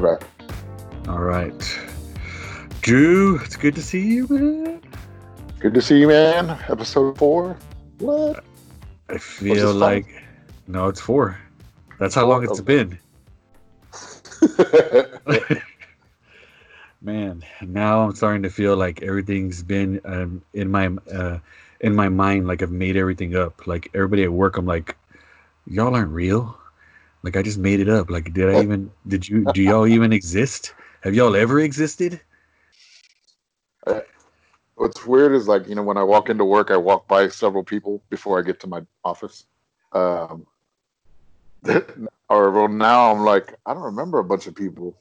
now. Okay. All right. Drew, it's good to see you, man. Good to see you, man. Episode four. What? I feel five? like no, it's four. That's how long it's been. Man, now I'm starting to feel like everything's been um, in my uh, in my mind. Like I've made everything up. Like everybody at work, I'm like, y'all aren't real. Like I just made it up. Like did I even? Did you? Do y'all even exist? Have y'all ever existed? What's weird is like you know when I walk into work, I walk by several people before I get to my office. Um, or well, now I'm like I don't remember a bunch of people.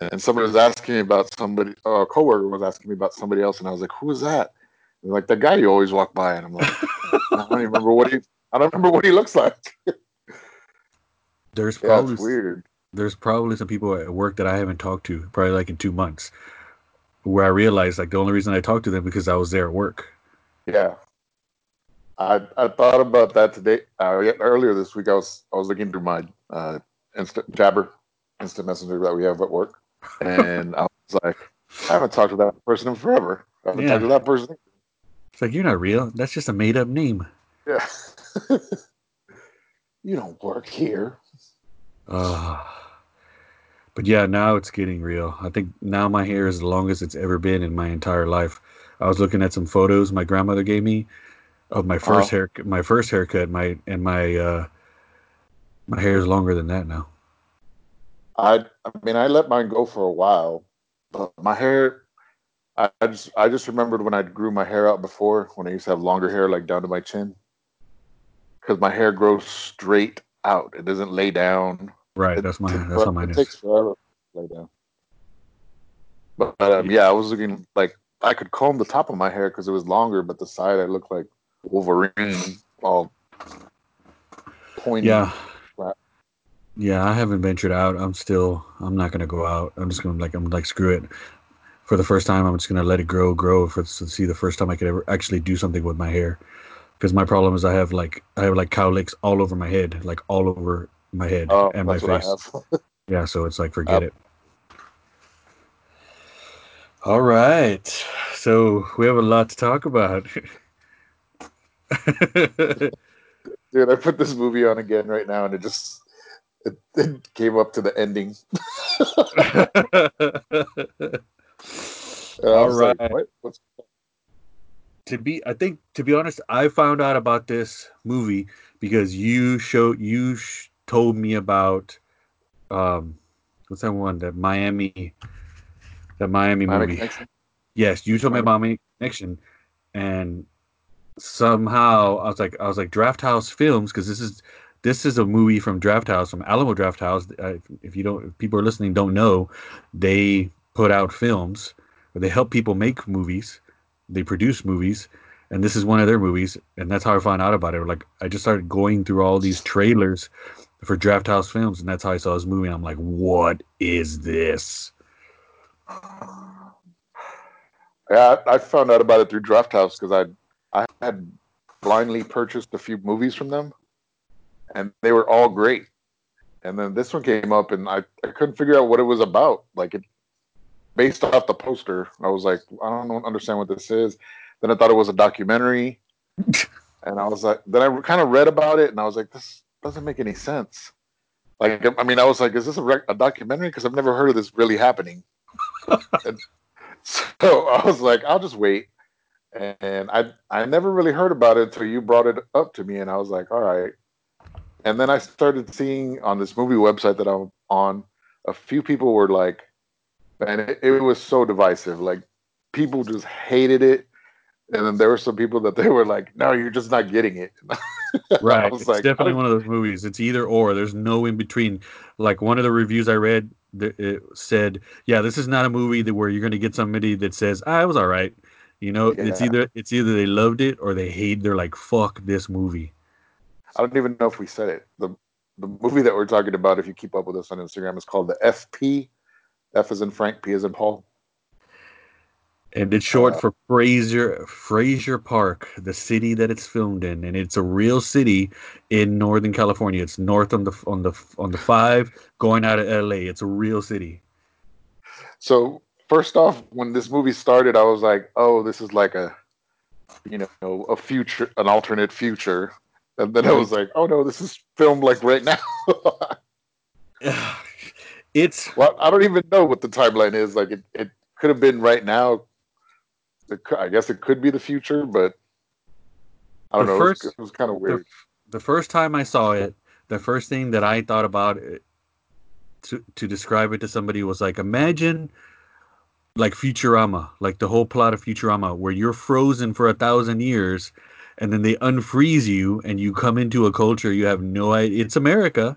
And somebody was asking me about somebody. A coworker was asking me about somebody else, and I was like, "Who was that?" And like the guy you always walk by, and I'm like, I don't even remember what he. I don't remember what he looks like. There's probably weird. there's probably some people at work that I haven't talked to, probably like in two months, where I realized like the only reason I talked to them because I was there at work. Yeah. I I thought about that today. Uh, earlier this week, I was I was looking through my uh, instant Jabber, instant messenger that we have at work, and I was like, I haven't talked to that person in forever. I haven't Yeah. talked to that person. It's like you're not real. That's just a made up name. Yeah. you don't work here. Uh, but yeah, now it's getting real. I think now my hair is the longest it's ever been in my entire life. I was looking at some photos my grandmother gave me of my first hair, my first haircut. My and my uh, my hair is longer than that now. I I mean, I let mine go for a while, but my hair. I, I just I just remembered when I grew my hair out before when I used to have longer hair like down to my chin, because my hair grows straight out. It doesn't lay down. Right, It- that's my that's how mine it is. takes forever to lay down. But, but, um, yeah, I was looking like I could comb the top of my hair because it was longer, but the side I looked like Wolverine, all pointy. Yeah. Yeah, I haven't ventured out. I'm still I'm not gonna go out. I'm just gonna like I'm like screw it. For the first time I'm just gonna let it grow, grow for to see the first time I could ever actually do something with my hair. Because my problem is I have like I have like cowlicks all over my head, like all over my head Oh, and my face. Yeah, so it's like forget Uh, it. All right. So we have a lot to talk about. Dude, I put this movie on again right now, and it just it, it came up to the ending. All was like, what? What's to be i think to be honest i found out about this movie because you showed you sh- told me about um what's that one? That miami that miami, Miami movie. Connection? yes you told me about miami connection. And somehow i was like i was like drafthouse films because this is this is a movie from drafthouse from alamo drafthouse. Uh, if you don't if people are listening don't know they put out films or they help people make movies they produce movies and this is one of their movies and that's how i found out about it. Like i just started going through all these trailers for drafthouse films and that's how i saw this movie and i'm like what is this Yeah, I, I found out about it through Drafthouse because I I had blindly purchased a few movies from them, and they were all great. And then this one came up, and I, I couldn't figure out what it was about. Like it, based off the poster, I was like, I don't understand what this is. Then I thought it was a documentary, and I was like, then I kind of read about it, and I was like, this doesn't make any sense. Like, I mean, I was like, is this a, rec- a documentary? Because I've never heard of this really happening. And so I was like, I'll just wait. And I I never really heard about it until you brought it up to me, and I was like, all right. And then I started seeing on this movie website that I'm on, a few people were like, man, it, it was so divisive. Like people just hated it. And then there were some people that they were like, no, you're just not getting it. I right it's like, definitely one of those movies it's either or there's no in between like one of the reviews i read th- it said yeah this is not a movie that where you're going to get somebody that says ah, it was all right you know it's either it's either they loved it or they hate they're like fuck this movie I don't even know if we said it. The the movie that we're talking about, if you keep up with us on Instagram, is called the FP. F is in Frank, P is in Paul. And it's short Uh, for Fraser Frazier Park, the city that it's filmed in, and it's a real city in Northern California. It's north on the on the on the five, going out of L.A. It's a real city. So first off, when this movie started, I was like, "Oh, this is like a, you know, a future, an alternate future." And then I was like, "Oh no, this is filmed like right now." it's well, I don't even know what the timeline is. Like, it, it could have been right now. It, I guess it could be the future, but I don't The know. first- it was, it was kind of the, weird. the first time I saw it, the first thing that I thought about it, to to describe it to somebody was like, imagine like Futurama, like the whole plot of Futurama, where you're frozen for a thousand years, and then they unfreeze you, and you come into a culture you have no idea. It's America.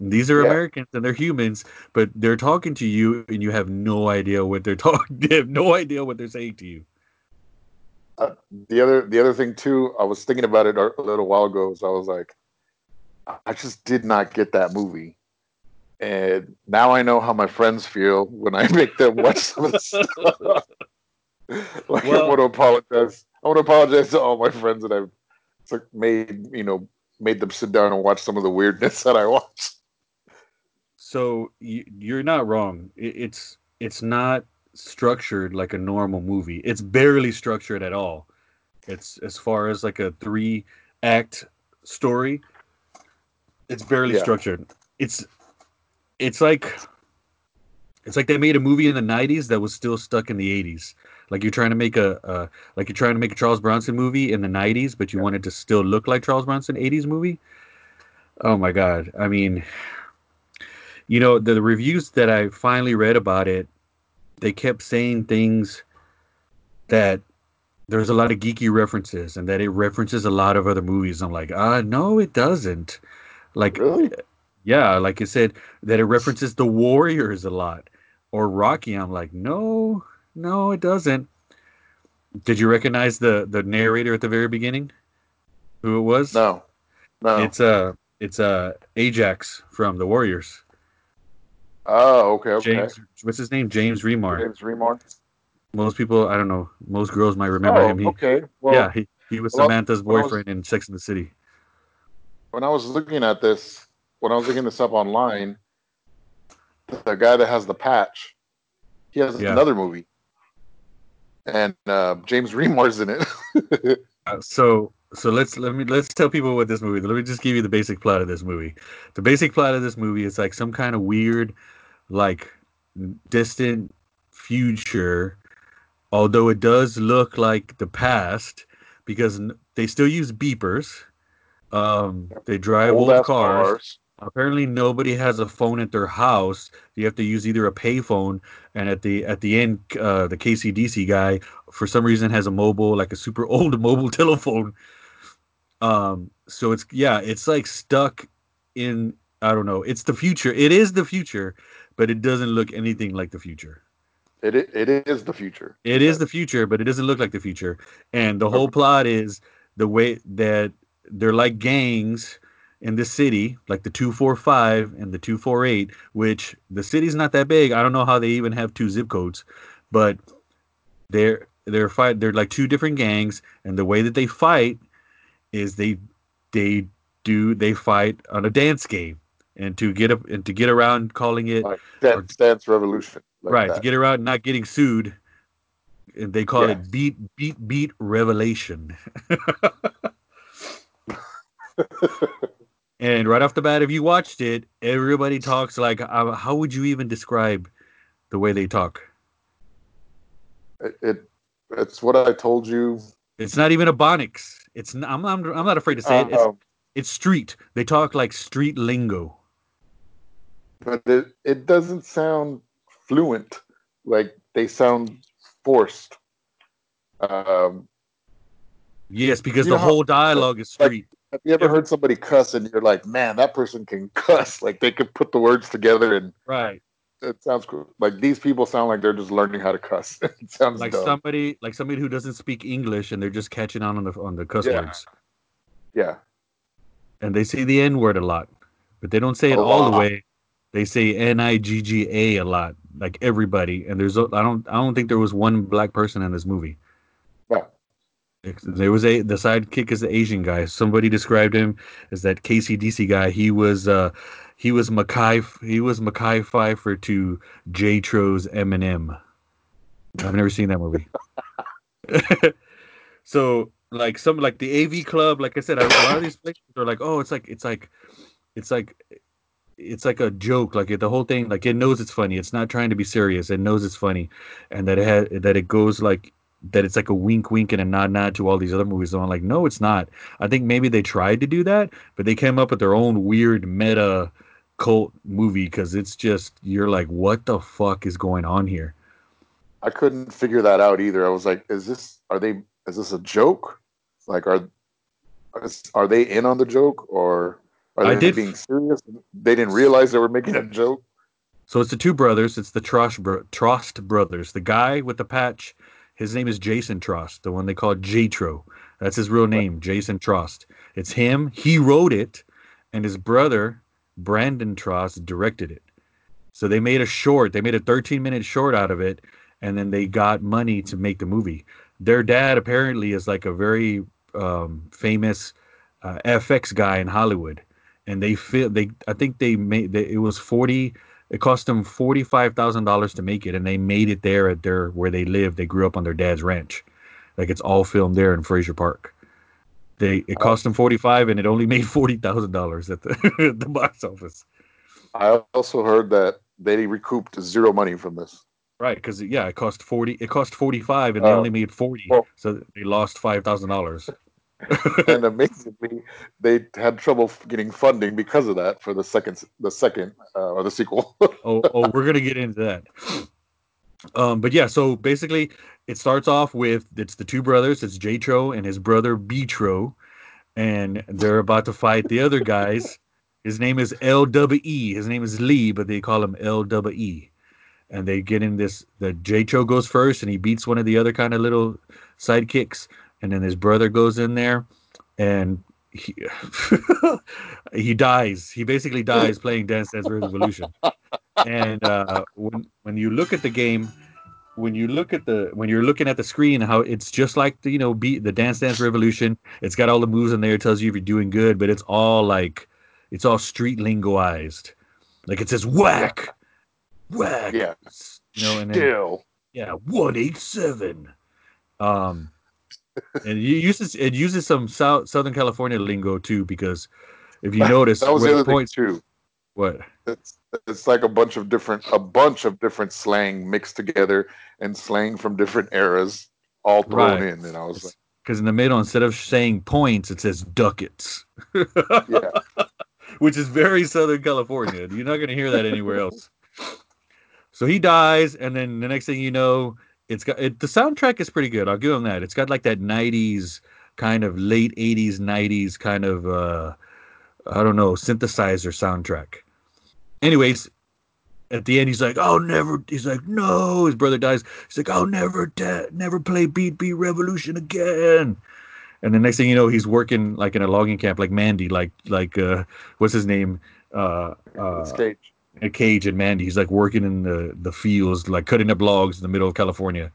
These are Yeah. Americans and they're humans, but they're talking to you, and you have no idea what they're talking. They have no idea what they're saying to you. Uh, the other the other thing too, I was thinking about it a little while ago. So I was like, I just did not get that movie, and now I know how my friends feel when I make them watch some of the stuff. like I want to apologize. I want to apologize to all my friends that I've made you know made them sit down and watch some of the weirdness that I watched. So you, you're not wrong. It's it's not structured like a normal movie. It's barely structured at all. It's as far as like a three act story. It's barely Yeah. structured. It's it's like it's like they made a movie in the 90s that was still stuck in the 80s. Like you're trying to make a, a like you're trying to make a Charles Bronson movie in the 90s, but you want it to still look like Charles Bronson 80s movie. Oh my god. I mean, you know the, the reviews that i finally read about it they kept saying things that there's a lot of geeky references and that it references a lot of other movies. I'm like ah no it doesn't. Like Really? yeah like it said that it references the warriors a lot or rocky. I'm like no no it doesn't. Did you recognize the the narrator at the very beginning? Who it was? No, no. it's uh it's uh ajax from the warriors oh, okay, okay. James, what's his name? James Remar. James Remar. Most people, I don't know. Most girls might remember Oh, him. He, okay. Well, yeah, he, he was well, Samantha's I was- boyfriend in Sex and the City. when I was looking at this, when I was looking this up online, the guy that has the patch, he has Yeah. another movie, and uh, James Remar's in it. Uh, so, so let's let me let's tell people what this movie. Let me just give you the basic plot of this movie. The basic plot of this movie is like some kind of weird, like distant future, although it does look like the past because they still use beepers. Um, they drive old, Old-ass cars. apparently nobody has a phone at their house. You have to use either a payphone and at the at the end uh, the kcdc guy for some reason has a mobile like a super old mobile telephone. Um so it's yeah it's like stuck in i don't know. It's the future. It is the future but it doesn't look anything like the future It, it is the future. it is the future, but it doesn't look like the future. And the whole plot is the way that they're like gangs in the city, like the 245 and the 248, which the city's not that big. I don't know how they even have two zip codes, but they're they're fight they're like two different gangs and the way that they fight is they they do they fight on a dance game and to get up and to get around calling it Like Dance, Dance Revolution. Like right to get around not getting sued and they call Yeah. it beat beat beat revelation. And right off the bat if you watched it everybody talks like uh, how would you even describe the way they talk? It, it it's what I told you. it's not even Ebonics. It's I'm, I'm, I'm not afraid to say it. It's, um, it's street. They talk like street lingo but it it doesn't sound fluent. Like they sound forced. Um, yes because the know whole dialogue is like- street have you ever Every- heard somebody cuss and you're like, man, that person can cuss? Like they could put the words together and right it sounds cool. Like these people sound like they're just learning how to cuss. it sounds like dumb. somebody like somebody who doesn't speak english and they're just catching on on the on the cuss Yeah. words yeah. and they say the N word a lot, but they don't say it all the way. They say N I G G A a lot. like everybody, and there's I don't I don't think there was one black person in this movie. Yeah. There was a the sidekick is the Asian guy. Somebody described him as that KCDC guy. He was uh he was Mekhi he was Mekhi Phifer to J Tro's Eminem. I've never seen that movie. so like some like the AV Club, like I said, I, a lot of these places are like, oh, it's like it's like it's like it's like a joke. Like the whole thing, like it knows it's funny. It's not trying to be serious. It knows it's funny, and that it had that it goes like that. It's like a wink, wink, and a nod, nod to all these other movies. So I'm like, no, it's not. I think maybe they tried to do that, but they came up with their own weird meta cult movie because it's just you're like, what the fuck is going on here? I couldn't figure that out either. I was like, is this are they is this a joke? Like are are they in on the joke or are I they did- being serious? They didn't realize they were making a joke. So it's the two brothers. It's the Trost, bro- Trost brothers. The guy with the patch, his name is Jason Trost, the one they call Jatro. That's his real name, Jason Trost. It's him. He wrote it, and his brother, Brandon Trost, directed it. So they made a short. They made a 13 minute short out of it, and then they got money to make the movie. Their dad apparently is like a very um, famous uh, FX guy in Hollywood, and they feel they. I think they made. They, it was 40 it cost them forty five thousand dollars to make it, and they made it there at their where they live. They grew up on their dad's ranch, like it's all filmed there in Frazier Park. They it cost them forty five, and it only made forty thousand dollars at the the box office. I also heard that they recouped zero money from this. Right, because yeah, it cost forty. It cost forty five, and they Oh. only made forty, Well- so they lost five thousand dollars. and amazingly, they had trouble getting funding because of that for the second, the second uh, or the sequel. oh, oh, we're gonna get into that. Um, but yeah, so basically, it starts off with it's the two brothers. It's Jatro and his brother Betro, and they're about to fight the other guys. His name is LWE. His name is Lee, but they call him LWE. And they get in this. The Jatro goes first, and he beats one of the other kind of little sidekicks. And then his brother goes in there, and he he dies. He basically dies playing Dance Dance Revolution and uh, when when you look at the game, when you look at the when you're looking at the screen, how it's just like the you know beat the Dance Dance Revolution. It's got all the moves in there. It tells you if you're doing good, but it's all like it's all street lingoized. Like it says whack, whack. yeah, You know, and then, still. yeah, one eight seven. Um, and it uses it uses some South Southern California lingo too because if you notice that was the the other thing too. what It's it's like a bunch of different a bunch of different slang mixed together and slang from different eras all thrown Right. in. And I was like, because in the middle instead of saying points it says ducats yeah, which is very southern california you're not going to hear that anywhere else so he dies and then the next thing you know it's got it, the soundtrack is pretty good i'll give him that. It's got like that 90s kind of late 80s 90s kind of uh i don't know synthesizer soundtrack. Anyways at the end he's like i'll never he's like no his brother dies. He's like i'll never never play beat beat revolution again. And the next thing you know he's working like in a logging camp like mandy like like uh what's his name? Uh uh. A cage and mandy. He's like working in the the fields like cutting up logs in the middle of california.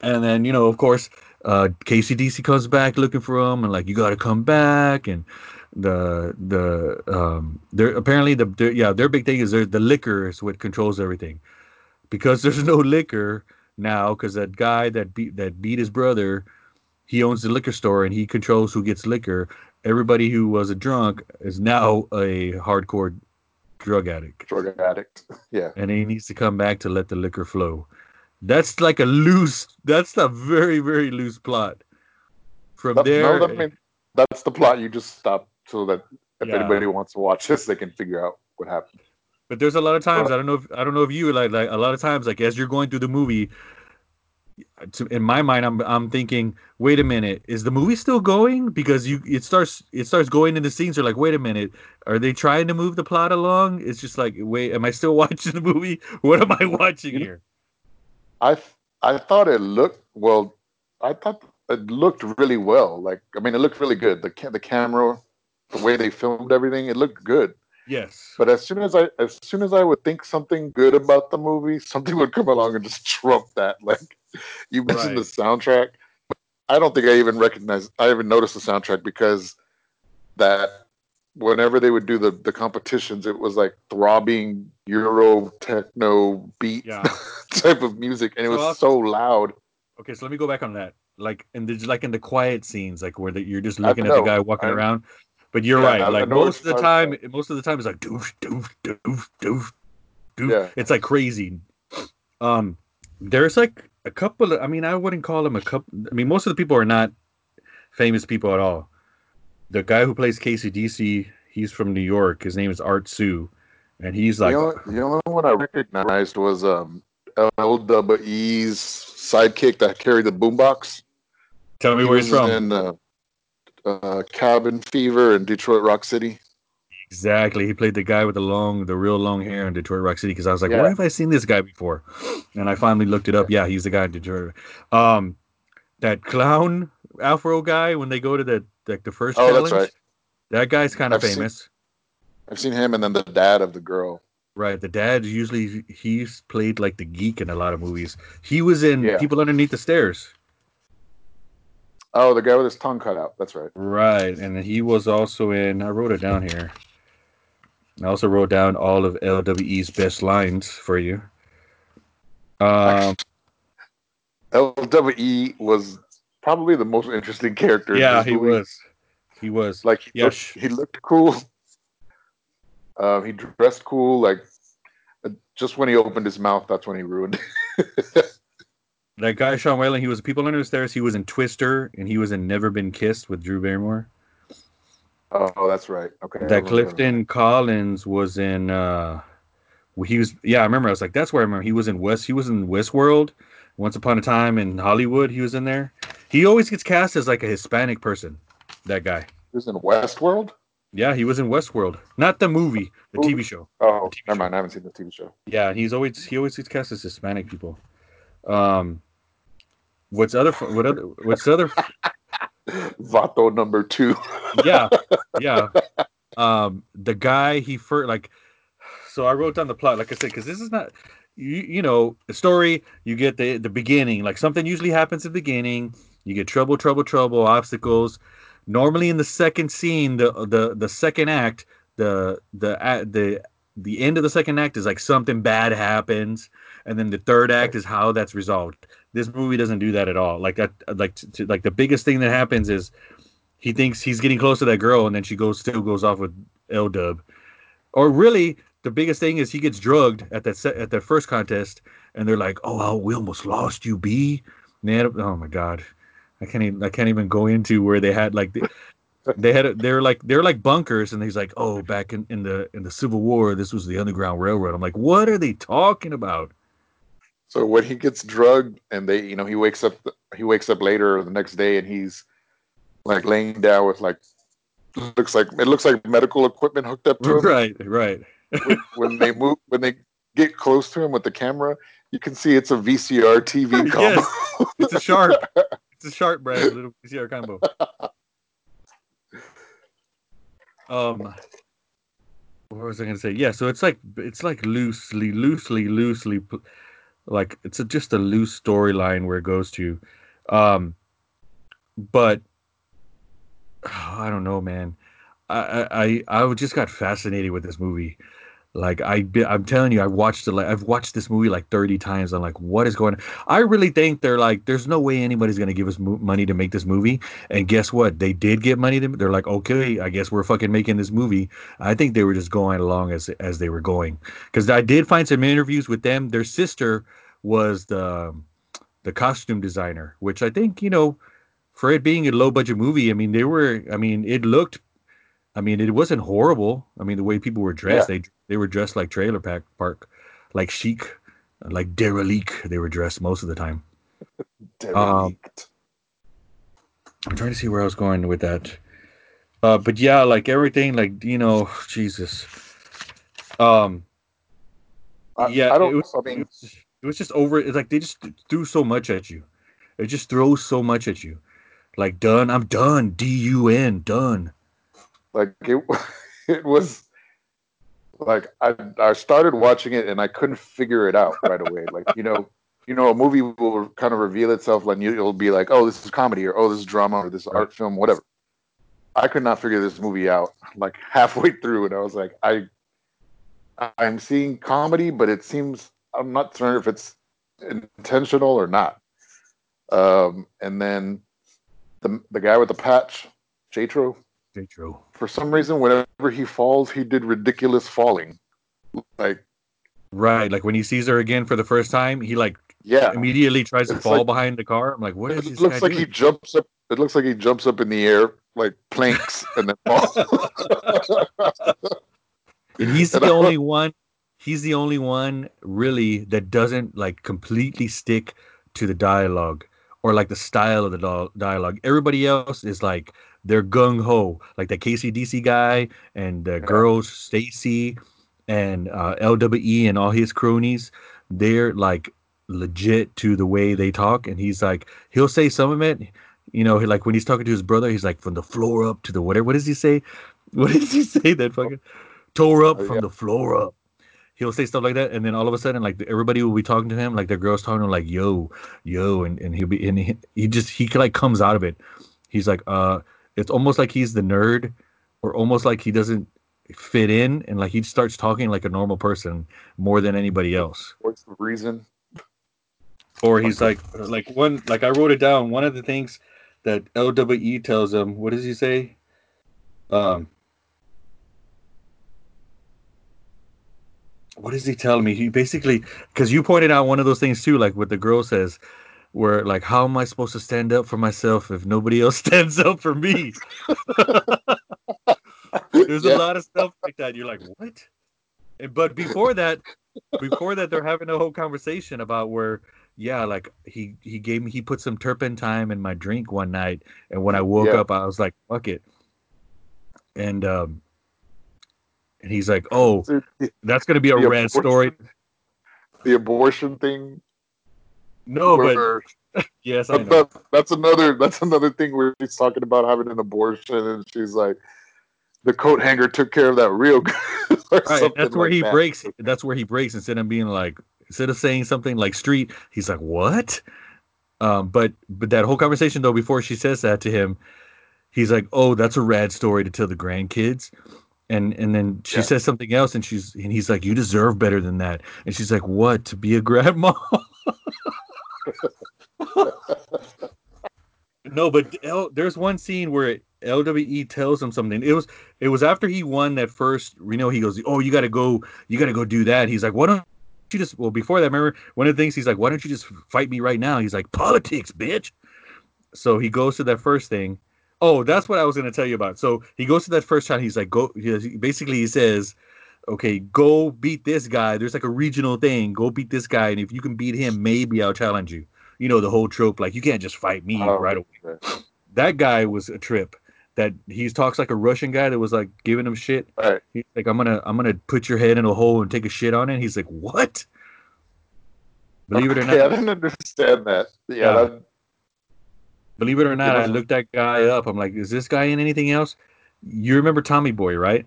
And then you know of course uh kcdc comes back looking for him and like you got to come back. And the the um they're apparently the their- yeah their big thing is they're, the liquor is what controls everything. Because there's no liquor now because that guy that beat that beat his brother he owns the liquor store and he controls who gets liquor. Everybody who was a drunk is now a hardcore drug addict drug addict. Yeah, and he needs to come back to let the liquor flow that's like a loose that's a very very loose plot from That- there no, that mean, that's the plot. You just stop so that if Yeah. anybody wants to watch this, they can figure out what happened. But there's a lot of times I don't know if I don't know if you like like a lot of times like as you're going through the movie, to, in my mind I'm I'm thinking, wait a minute, is the movie still going? Because you it starts it starts going into scenes. You're like, wait a minute, are they trying to move the plot along? It's just like, wait, am I still watching the movie? What am I watching here? I I thought it looked well. I thought it looked really well. Like I mean, it looked really good. The ca- the camera, the way they filmed everything, it looked good. Yes. But as soon as I as soon as I would think something good about the movie, something would come along and just trump that. Like you mentioned Right. the soundtrack. I don't think I even recognized I even noticed the soundtrack because that whenever they would do the, the competitions, it was like throbbing Euro techno beat Yeah. type of music and it was so loud. Okay, so let me go back on that. Like and there's like in the quiet scenes, like where the, you're just looking at the guy walking I- around. But you're Yeah, right. I- I Like what most of the time, talking most of the time it's like doof doof doof doof doof. Yeah. It's like crazy. Um, there's like a couple. Of, I mean, I wouldn't call them a couple. I mean, most of the people are not famous people at all. The guy who plays KCDC, he's from New York. His name is Art Hsu, and he's like, the, only, the only one I recognized was um LWE's sidekick that carried the boombox. tell me He where he's from. In uh, uh, Cabin Fever in Detroit Rock City. Exactly. He played the guy with the long, the real long hair in Detroit Rock City. Because I was like, Yeah. where have I seen this guy before? And I finally looked it up. Yeah, he's the guy in Detroit. Um, that clown Afro guy when they go to the like the first Oh, challenge. that's right. That guy's kind of I've seen- famous. I've seen him and then the dad of the girl. Right. The dad usually he's played like the geek in a lot of movies. He was in Yeah. People Underneath the Stairs. Oh, the guy with his tongue cut out. That's right. Right. And he was also in I wrote it down here. I also wrote down all of LWE's best lines for you. Um LWE was probably the most interesting character. yeah, this he movie. was. He was. Like he, Yeah, looked, he looked cool. Um, he dressed cool. Like uh, just when he opened his mouth, that's when he ruined. it. That guy Sean Whalen, he was People Under the Stairs, he was in Twister, and he was in Never Been Kissed with Drew Barrymore. Oh, that's right. Okay. That. Clifton Collins was in uh he was yeah, I remember I was like, that's where I remember he was in West he was in Westworld. Once upon a time in Hollywood, he was in there. He always gets cast as like a Hispanic person. That guy. He was in Westworld. Yeah, he was in Westworld. Not the movie, the TV show. Oh, TV never show. mind. I haven't seen the TV show. Yeah, he's always he always gets cast as Hispanic people. Um what's other what other what's other Vato number two. yeah yeah. Um the guy he first like so i wrote down the plot like i said because this is not you, you know the story you get the the beginning like something usually happens at the beginning you get trouble trouble trouble obstacles. Normally in the second scene the the the second act the the the the end of the second act is like something bad happens and then the third act is how that's resolved this movie doesn't do that at all like that like to, like the biggest thing that happens is he thinks he's getting close to that girl and then she goes still goes off with L Dub. Or really the biggest thing is he gets drugged at that set, at that first contest and they're like, "Oh, we almost lost you, B." Had, oh my god. I can't even I can't even go into where they had like the, they had they're like they're like bunkers and he's like, "Oh, back in, in the in the Civil War, this was the Underground Railroad." I'm like, "What are they talking about?" So when he gets drugged and they, you know, he wakes up, he wakes up later the next day and he's like laying down with like, looks like it looks like medical equipment hooked up to him. Right, right. when, when they move, when they get close to him with the camera, you can see it's a VCR TV combo. Yes. It's a sharp. It's a sharp brand little VCR combo. Um, what was I gonna say? Yeah, so it's like it's like loosely, loosely, loosely, like it's a, just a loose storyline where it goes to, um, but I don't know, man. I I I I just got fascinated with this movie. Like I, I'm telling you, I watched it. Like I've watched this movie like 30 times. I'm like, what is going on? I really think they're like, there's no way anybody's gonna give us mo- money to make this movie. And guess what? They did get money. To, they're like, okay, I guess we're fucking making this movie. I think they were just going along as as they were going. Because I did find some interviews with them. Their sister was the um, the costume designer, which I think you know, for it being a low budget movie, I mean, they were. I mean, it looked. I mean, it wasn't horrible. I mean, the way people were dressed, they they were dressed like trailer pack park, like chic, like derelict. They were dressed most of the time. Um, Derelict. I'm trying to see where I was going with that. Uh, but yeah, like everything, like you know, Jesus. Um, I, yeah, I don't. it was- I mean, it was, it was just over. It's like they just threw so much at you. It just throws so much at you. Like done. I'm done. D U N. Done. like it, it was like I I started watching it and I couldn't figure it out right away. Like you know, you know, a movie will kind of reveal itself, like you'll be like, oh, this is comedy, or oh, this is drama, or this art film, whatever. I could not figure this movie out like halfway through, and I was like, I I'm seeing comedy, but it seems I'm not certain if it's intentional or not. Um, and then the the guy with the patch, Jatro. Jatro. For some reason, whenever he falls, he did ridiculous falling. Like right, like when he sees her again for the first time, he like yeah immediately tries to fall like, behind the car. I'm like, what is it? looks like doing? he jumps up. It looks like he jumps up in the air like planks and then falls. and he's the only one. He's the only one really that doesn't like completely stick to the dialogue or like the style of the dialogue. Everybody else is like they're gung ho, like the KCDC guy and the girls Stacy and uh, LWE and all his cronies. They're like legit to the way they talk, and he's like he'll say some of it. You know, like when he's talking to his brother, he's like from the floor up to the whatever. What does he say? What does he say? That fucking tore up oh, from the floor up he'll say stuff like that, and then all of a sudden, like everybody will be talking to him, like the girls talking to him, like yo, yo, and, and he'll be and he, he just he like comes out of it. He's like, uh, it's almost like he's the nerd, or almost like he doesn't fit in, and like he starts talking like a normal person more than anybody else. What's the reason? Or he's like, like one, like I wrote it down. One of the things that LWE tells him, what does he say? Um, what is he telling me? He basically because you pointed out one of those things too, like what the girl says, where like how am I supposed to stand up for myself if nobody else stands up for me? There's yeah. a lot of stuff like that. You're like, what? But before that, before that, they're having a whole conversation about where, yeah, like he he gave me he put some turpentine in my drink one night, and when I woke yeah. up, I was like, fuck it. And um, and he's like, "Oh, that's going to be a red story." The abortion thing. No, where, but yes, that, that's another. That's another thing where he's talking about having an abortion, and she's like, "The coat hanger took care of that real good." right, that's where like he that. breaks. That's where he breaks instead of being like, instead of saying something like "street," he's like, "What?" Um, but but that whole conversation though, before she says that to him, he's like, "Oh, that's a rad story to tell the grandkids." And and then she yeah. says something else and she's and he's like you deserve better than that. And she's like what? To be a grandma? No but L, there's one scene where lwe tells him something. It was it was after he won that first you know he goes oh you gotta go you gotta go do that. He's like why don't you just well before that remember one of the things he's like why don't you just fight me right now? He's like politics bitch. So he goes to that first thing Oh, that's what I was going to tell you about. So he goes to that first shot. He's like, go. He, basically, he says, "Okay, go beat this guy. There's like a regional thing. Go beat this guy, and if you can beat him, maybe I'll challenge you." You know the whole trope, like you can't just fight me oh, right away. That guy was a trip. That he talks like a Russian guy that was like giving him shit. Right. He's like, "I'm gonna, I'm gonna put your head in a hole and take a shit on it." He's like, "What?" Believe it or not. Yeah, I didn't understand that. Yeah, yeah. That, Believe it or not, I looked that guy up. I'm like, is this guy in anything else? You remember Tommy Boy, right?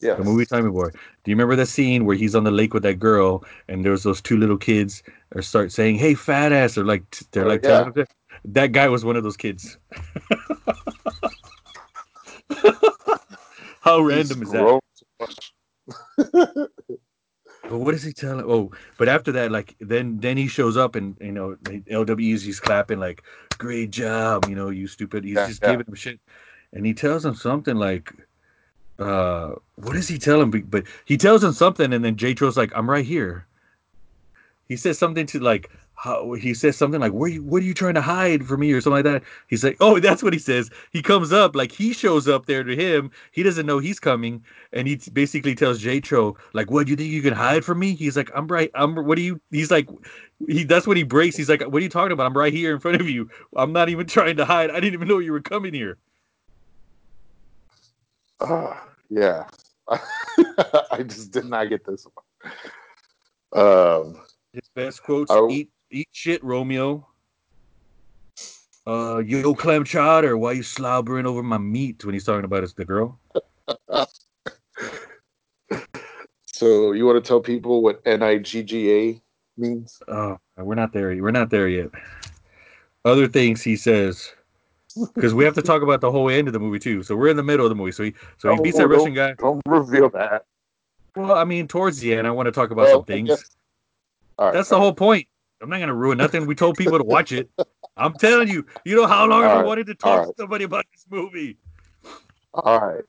Yeah. The movie Tommy Boy. Do you remember the scene where he's on the lake with that girl and there's those two little kids or start saying, "Hey, fat ass," or like they're like yeah. that guy was one of those kids. How random is that? But what does he telling? Oh, but after that, like then then he shows up and you know LW's he's clapping like great job, you know you stupid. He's yeah, just yeah. giving him shit, and he tells him something like, uh, what does he tell him? But he tells him something, and then Jatro's like, I'm right here. He says something to like how he says something like, "Where you, what are you trying to hide from me?" or something like that. He's like, "Oh, that's what he says." He comes up like he shows up there to him. He doesn't know he's coming, and he basically tells Jatro like, "What do you think you can hide from me?" He's like, "I'm right. I'm. What do you?" He's like, he. That's what he breaks. He's like, "What are you talking about? I'm right here in front of you. I'm not even trying to hide. I didn't even know you were coming here." Oh, yeah. I just did not get this one. Um, his best quotes: "Eat eat shit, Romeo. Uh, yo, clam chowder, why you slobbering over my meat when he's talking about it's the girl? So you want to tell people what N-I-G-G-A means? Oh, we're not there. We're not there yet. Other things he says, because we have to talk about the whole end of the movie too. So we're in the middle of the movie. So he so he Oh, beats that Russian guy. Don't reveal that. Well, I mean, towards the end, I want to talk about Well, some things. right, That's the all whole point. I'm not gonna ruin nothing. We told people to watch it. I'm telling you. You know how long All been right, wanting to all talk to somebody about this movie. All right.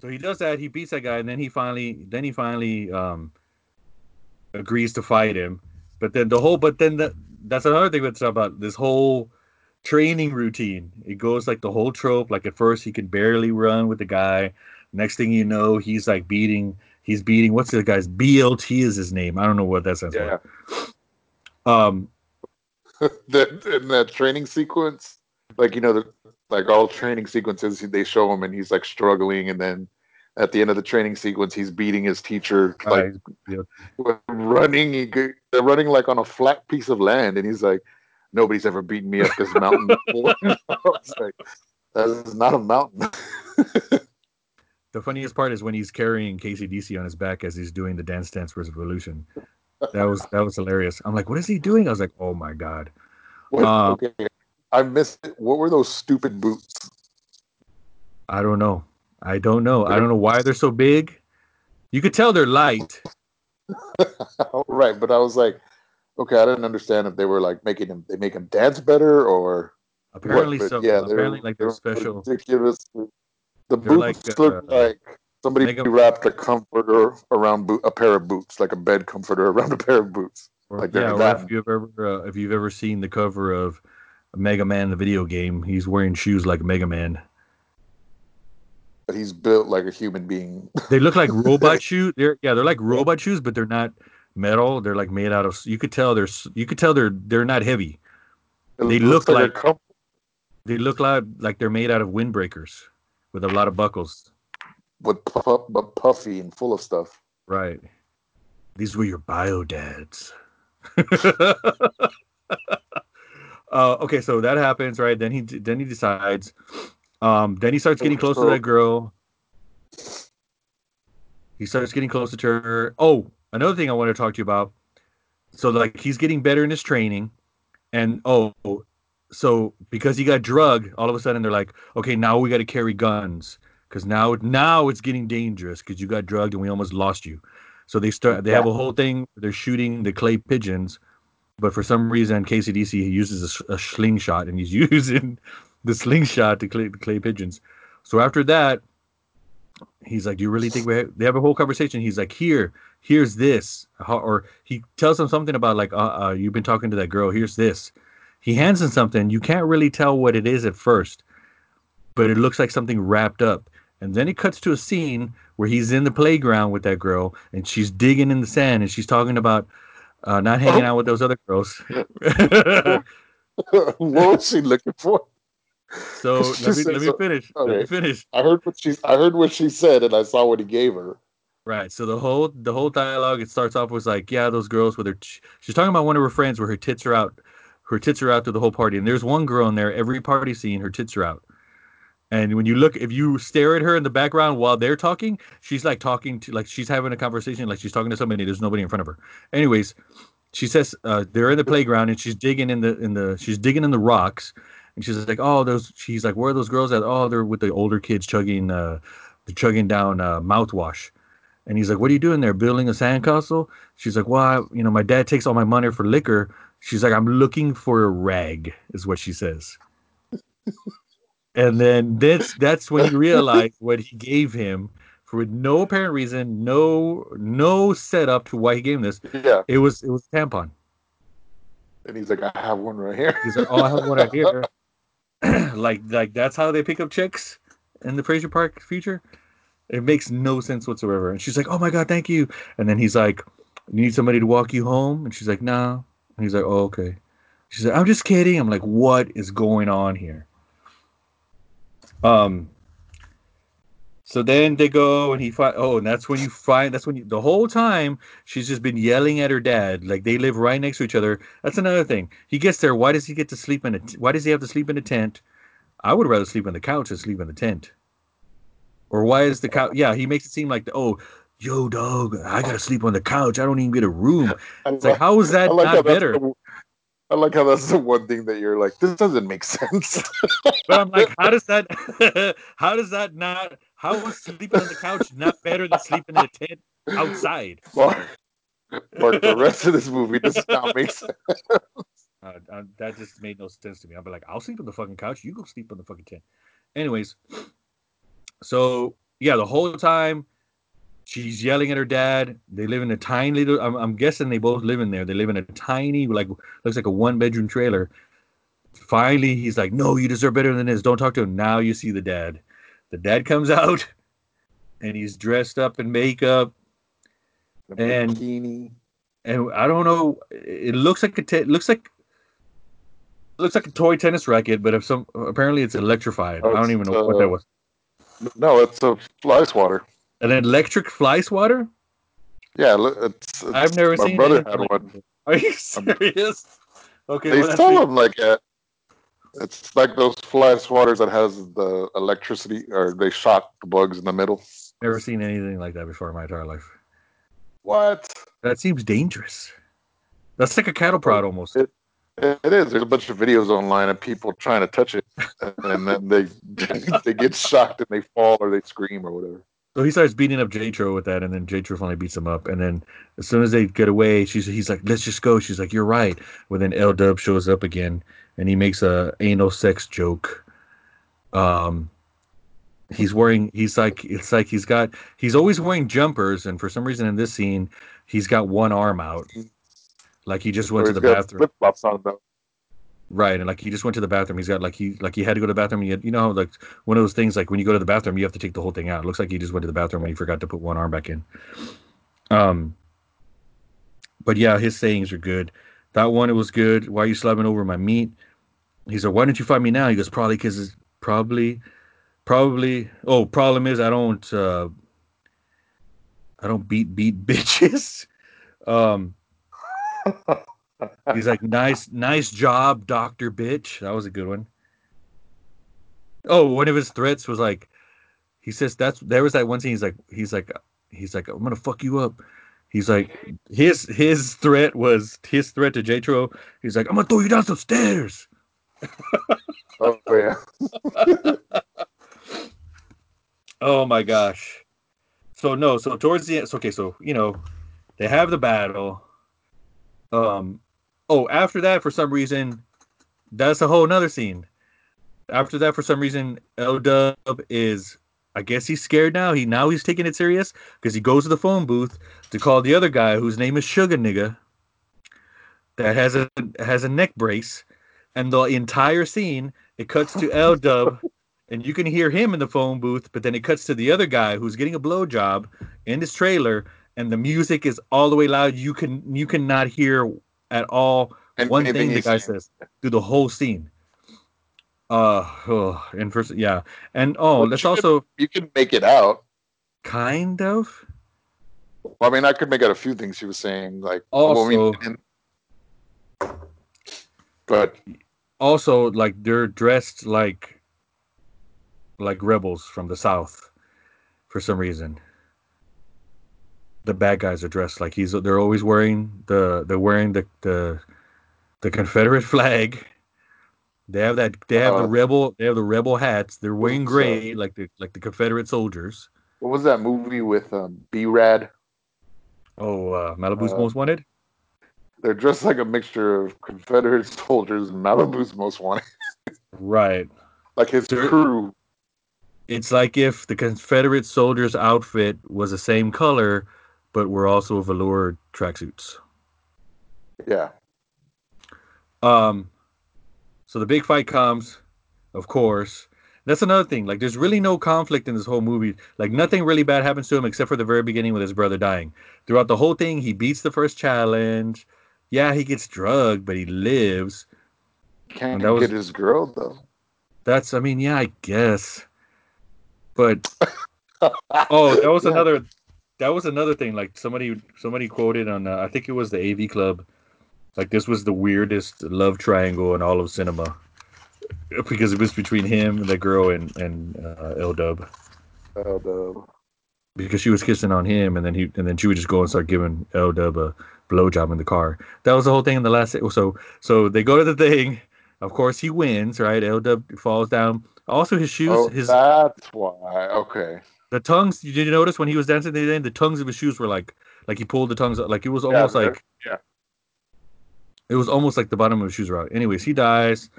So he does that. He beats that guy, and then he finally, then he finally um, agrees to fight him. But then the whole, but then the, that's another thing that's about this whole training routine. It goes like the whole trope. Like at first he can barely run with the guy. Next thing you know, he's like beating. He's beating. What's the guy's BLT is his name? I don't know what that stands Yeah. for. Um, that in that training sequence, like you know, the, like all training sequences, they show him and he's like struggling, and then at the end of the training sequence, he's beating his teacher, like uh, running. He, go- they're running like on a flat piece of land, and he's like, "Nobody's ever beaten me up this mountain before." Like, "That is not a mountain." The funniest part is when he's carrying Casey KCDC on his back as he's doing the Dance Dance Revolution. That was that was hilarious. I'm like, what is he doing? I was like, oh my god. What- Uh, okay, I missed it. What were those stupid boots? I don't know. I don't know. I don't know why they're so big. You could tell they're light. right, but I was like, okay, I didn't understand if they were like making him they make him dance better or Apparently what, so. Yeah, apparently like they're special. Ridiculous. The They're boots like, look uh, like somebody make wrapped a comforter around boot, a pair of boots, like a bed comforter around a pair of boots. Or, like yeah, or that. if you've ever uh, if you've ever seen the cover of Mega Man the video game, he's wearing shoes like Mega Man. But he's built like a human being. They look like robot shoes. They're yeah, they're like robot shoes, but they're not metal. They're like made out of. You could tell they're you could tell they're they're not heavy. It They look a like- They look like like they're made out of windbreakers with a lot of buckles. But, puff, but puffy and full of stuff. Right. These were your bio dads. uh, okay, so that happens, right? Then he then he decides. Um, then he starts getting close to that girl. He starts getting closer to her. Oh, another thing I want to talk to you about. So like he's getting better in his training, and oh, so because he got drugged, all of a sudden they're like, okay, now we got to carry guns because now now it's getting dangerous because you got drugged and we almost lost you. So they start they have a whole thing. They're shooting the clay pigeons, but for some reason KCDC uses a slingshot and he's using the slingshot to clay, the clay pigeons. So after that, he's like, "Do you really think we?" Have, they have a whole conversation. He's like, "Here, here's this," or he tells him something about like, uh, uh, "You've been talking to that girl. Here's this." He hands him something. You can't really tell what it is at first, but it looks like something wrapped up. And then it cuts to a scene where he's in the playground with that girl, and she's digging in the sand, and she's talking about uh, not hanging out with those other girls. what was she looking for? so let me let me so- finish. Let me finish. I heard what she I heard what she said and I saw what he gave her. Right. So the whole the whole dialogue it starts off was like, yeah, those girls with her. T- she's talking about one of her friends where her tits are out. Her tits are out to the whole party, and there's one girl in there. Every party scene, her tits are out. And when you look, if you stare at her in the background while they're talking, she's like talking to like she's having a conversation, like she's talking to somebody. There's nobody in front of her. Anyways, she says uh, they're in the playground and she's digging in the in the she's digging in the rocks, and she's like, oh, those. She's like, where are those girls at? Oh, they're with the older kids chugging, uh, chugging down uh, mouthwash. And he's like, "What are you doing there? Building a sandcastle?" She's like, "Well, you know, my dad takes all my money for liquor." She's like, "I'm looking for a rag," is what she says. And then that's that's when you realize what he gave him for no apparent reason, no no setup to why he gave him this. Yeah. It was it was tampon. And he's like, I have one right here. He's like, "Oh, I have one right here." like like that's how they pick up chicks in the Frazier Park future. It makes no sense whatsoever. And she's like, "Oh my god, thank you." And then he's like, "You need somebody to walk you home?" And she's like, "No." And he's like, "Oh, okay." She's like, "I'm just kidding." I'm like, "What is going on here?" Um. So then they go and he find. Oh, and that's when you find. That's when you, the whole time she's just been yelling at her dad. Like they live right next to each other. That's another thing. He gets there. Why does he get to sleep in a? Why does he have to sleep in a tent? I would rather sleep on the couch than sleep in the tent. Or why is the couch? Yeah, he makes it seem like the, oh, yo, dog, I gotta sleep on the couch. I don't even get a room. It's like, how is that I like not better? the- I like how that's the one thing that you're like, this doesn't make sense. But I'm like, how does that? how does that not? How is sleeping on the couch not better than sleeping in a tent outside? Mark, Mark, the rest of this movie does not make sense. Uh, uh, that just made no sense to me. I'd be like, I'll sleep on the fucking couch. You go sleep on the fucking tent. Anyways, so yeah, the whole time she's yelling at her dad. They live in a tiny little. I'm, I'm guessing they both live in there. They live in a tiny, like looks like a one bedroom trailer. Finally, he's like, "No, you deserve better than this. Don't talk to him." Now you see the dad. The dad comes out, and he's dressed up in makeup. The And- bikini. and I don't know. It looks like a te- it looks like looks like a toy tennis racket, but if some apparently it's electrified. Oh, I don't even know what that uh, was. No, it's a fly swatter. An electric fly swatter? Yeah, it's, it's I've never my seen. My brother had one. that. Are you serious? Okay, They well, sell them like at. It's like those fly swatters that has the electricity, or they shot the bugs in the middle. never seen anything like that before in my entire life. What? That seems dangerous. That's like a cattle prod almost. It- It is. There's a bunch of videos online of people trying to touch it, and then they they get shocked and they fall or they scream or whatever. So he starts beating up JTRO with that, and then JTRO finally beats him up. And then as soon as they get away, she's he's like, "Let's just go." She's like, "You're right." Well, then L Dub shows up again, and he makes a anal sex joke. Um, he's wearing. He's like, it's like he's got. He's always wearing jumpers, and for some reason in this scene, he's got one arm out, like he just went to the bathroom. Flip flops on though. Right, and like he just went to the bathroom. He's got like he like he had to go to the bathroom. And he had, you know, like one of those things like when you go to the bathroom, you have to take the whole thing out. It looks like he just went to the bathroom and he forgot to put one arm back in. Um, but yeah, his sayings are good. That one, it was good. Why are you slapping over my meat? He's like, why don't you fight me now? He goes, probably because it's probably, probably. Oh, problem is I don't, uh, I don't beat beat bitches. Um, He's like, nice, nice job, Doctor Bitch. That was a good one. Oh, one of his threats was like, he says that's there was that one scene. He's like, he's like, he's like, I'm gonna fuck you up. He's like, his his threat was his threat to JTRO. He's like, I'm gonna throw you down some stairs. Oh yeah. Oh my gosh. So no, so towards the end, so okay, so you know, they have the battle. Um, oh, after that, for some reason, that's a whole nother scene. After that, for some reason, L Dub is, I guess he's scared now. He now he's taking it serious because he goes to the phone booth to call the other guy whose name is Sugar Nigga. That has a has a neck brace, and the entire scene it cuts to L Dub and you can hear him in the phone booth, but then it cuts to the other guy who's getting a blowjob in his trailer, and the music is all the way loud. You can you cannot hear at all And one thing the guy says through the whole scene. Uh, oh, and first, yeah, and oh, But let's you also You can make it out. kind of? Well, I mean, I could make out a few things she was saying, like well, I mean, Also- and- but also like they're dressed like like rebels from the south for some reason the bad guys are dressed like he's they're always wearing the they're wearing the the the confederate flag. They have that they have the Uh, rebel they have the rebel hats. They're wearing so- gray like the like the confederate soldiers. What was that movie with um, B Rad? oh uh malibu's Uh, most wanted? They're dressed like a mixture of Confederate soldiers and Malibu's Most Wanted, right. Like his They're- crew. it's like if the confederate soldiers outfit was the same color but were also velour tracksuits Yeah, Um, so the big fight comes, of course. That's another thing. Like, there's really no conflict in this whole movie. Like, nothing really bad happens to him except for the very beginning with his brother dying. Throughout the whole thing, he beats the first challenge. Yeah, he gets drugged, but he lives. can't that was- get his girl though. That's, I mean, yeah, I guess. But oh, that was Yeah. another. That was another thing. Like somebody, somebody quoted on. Uh, I think it was the AV Club. Like this was the weirdest love triangle in all of cinema, because it was between him, and the girl, and and uh, L Dub. Uh, the- because she was kissing on him, and then he and then she would just go and start giving L Dub a blowjob in the car. That was the whole thing in the last. So so they go to the thing. Of course, he wins. Right, L Dub falls down. Also, his shoes. Oh, his that's why. Okay. The tongues. Did you notice when he was dancing the day? The tongues of his shoes were like like he pulled the tongues out. Like it was almost they're- like yeah. it was almost like the bottom of his shoes were out. Anyways, he dies.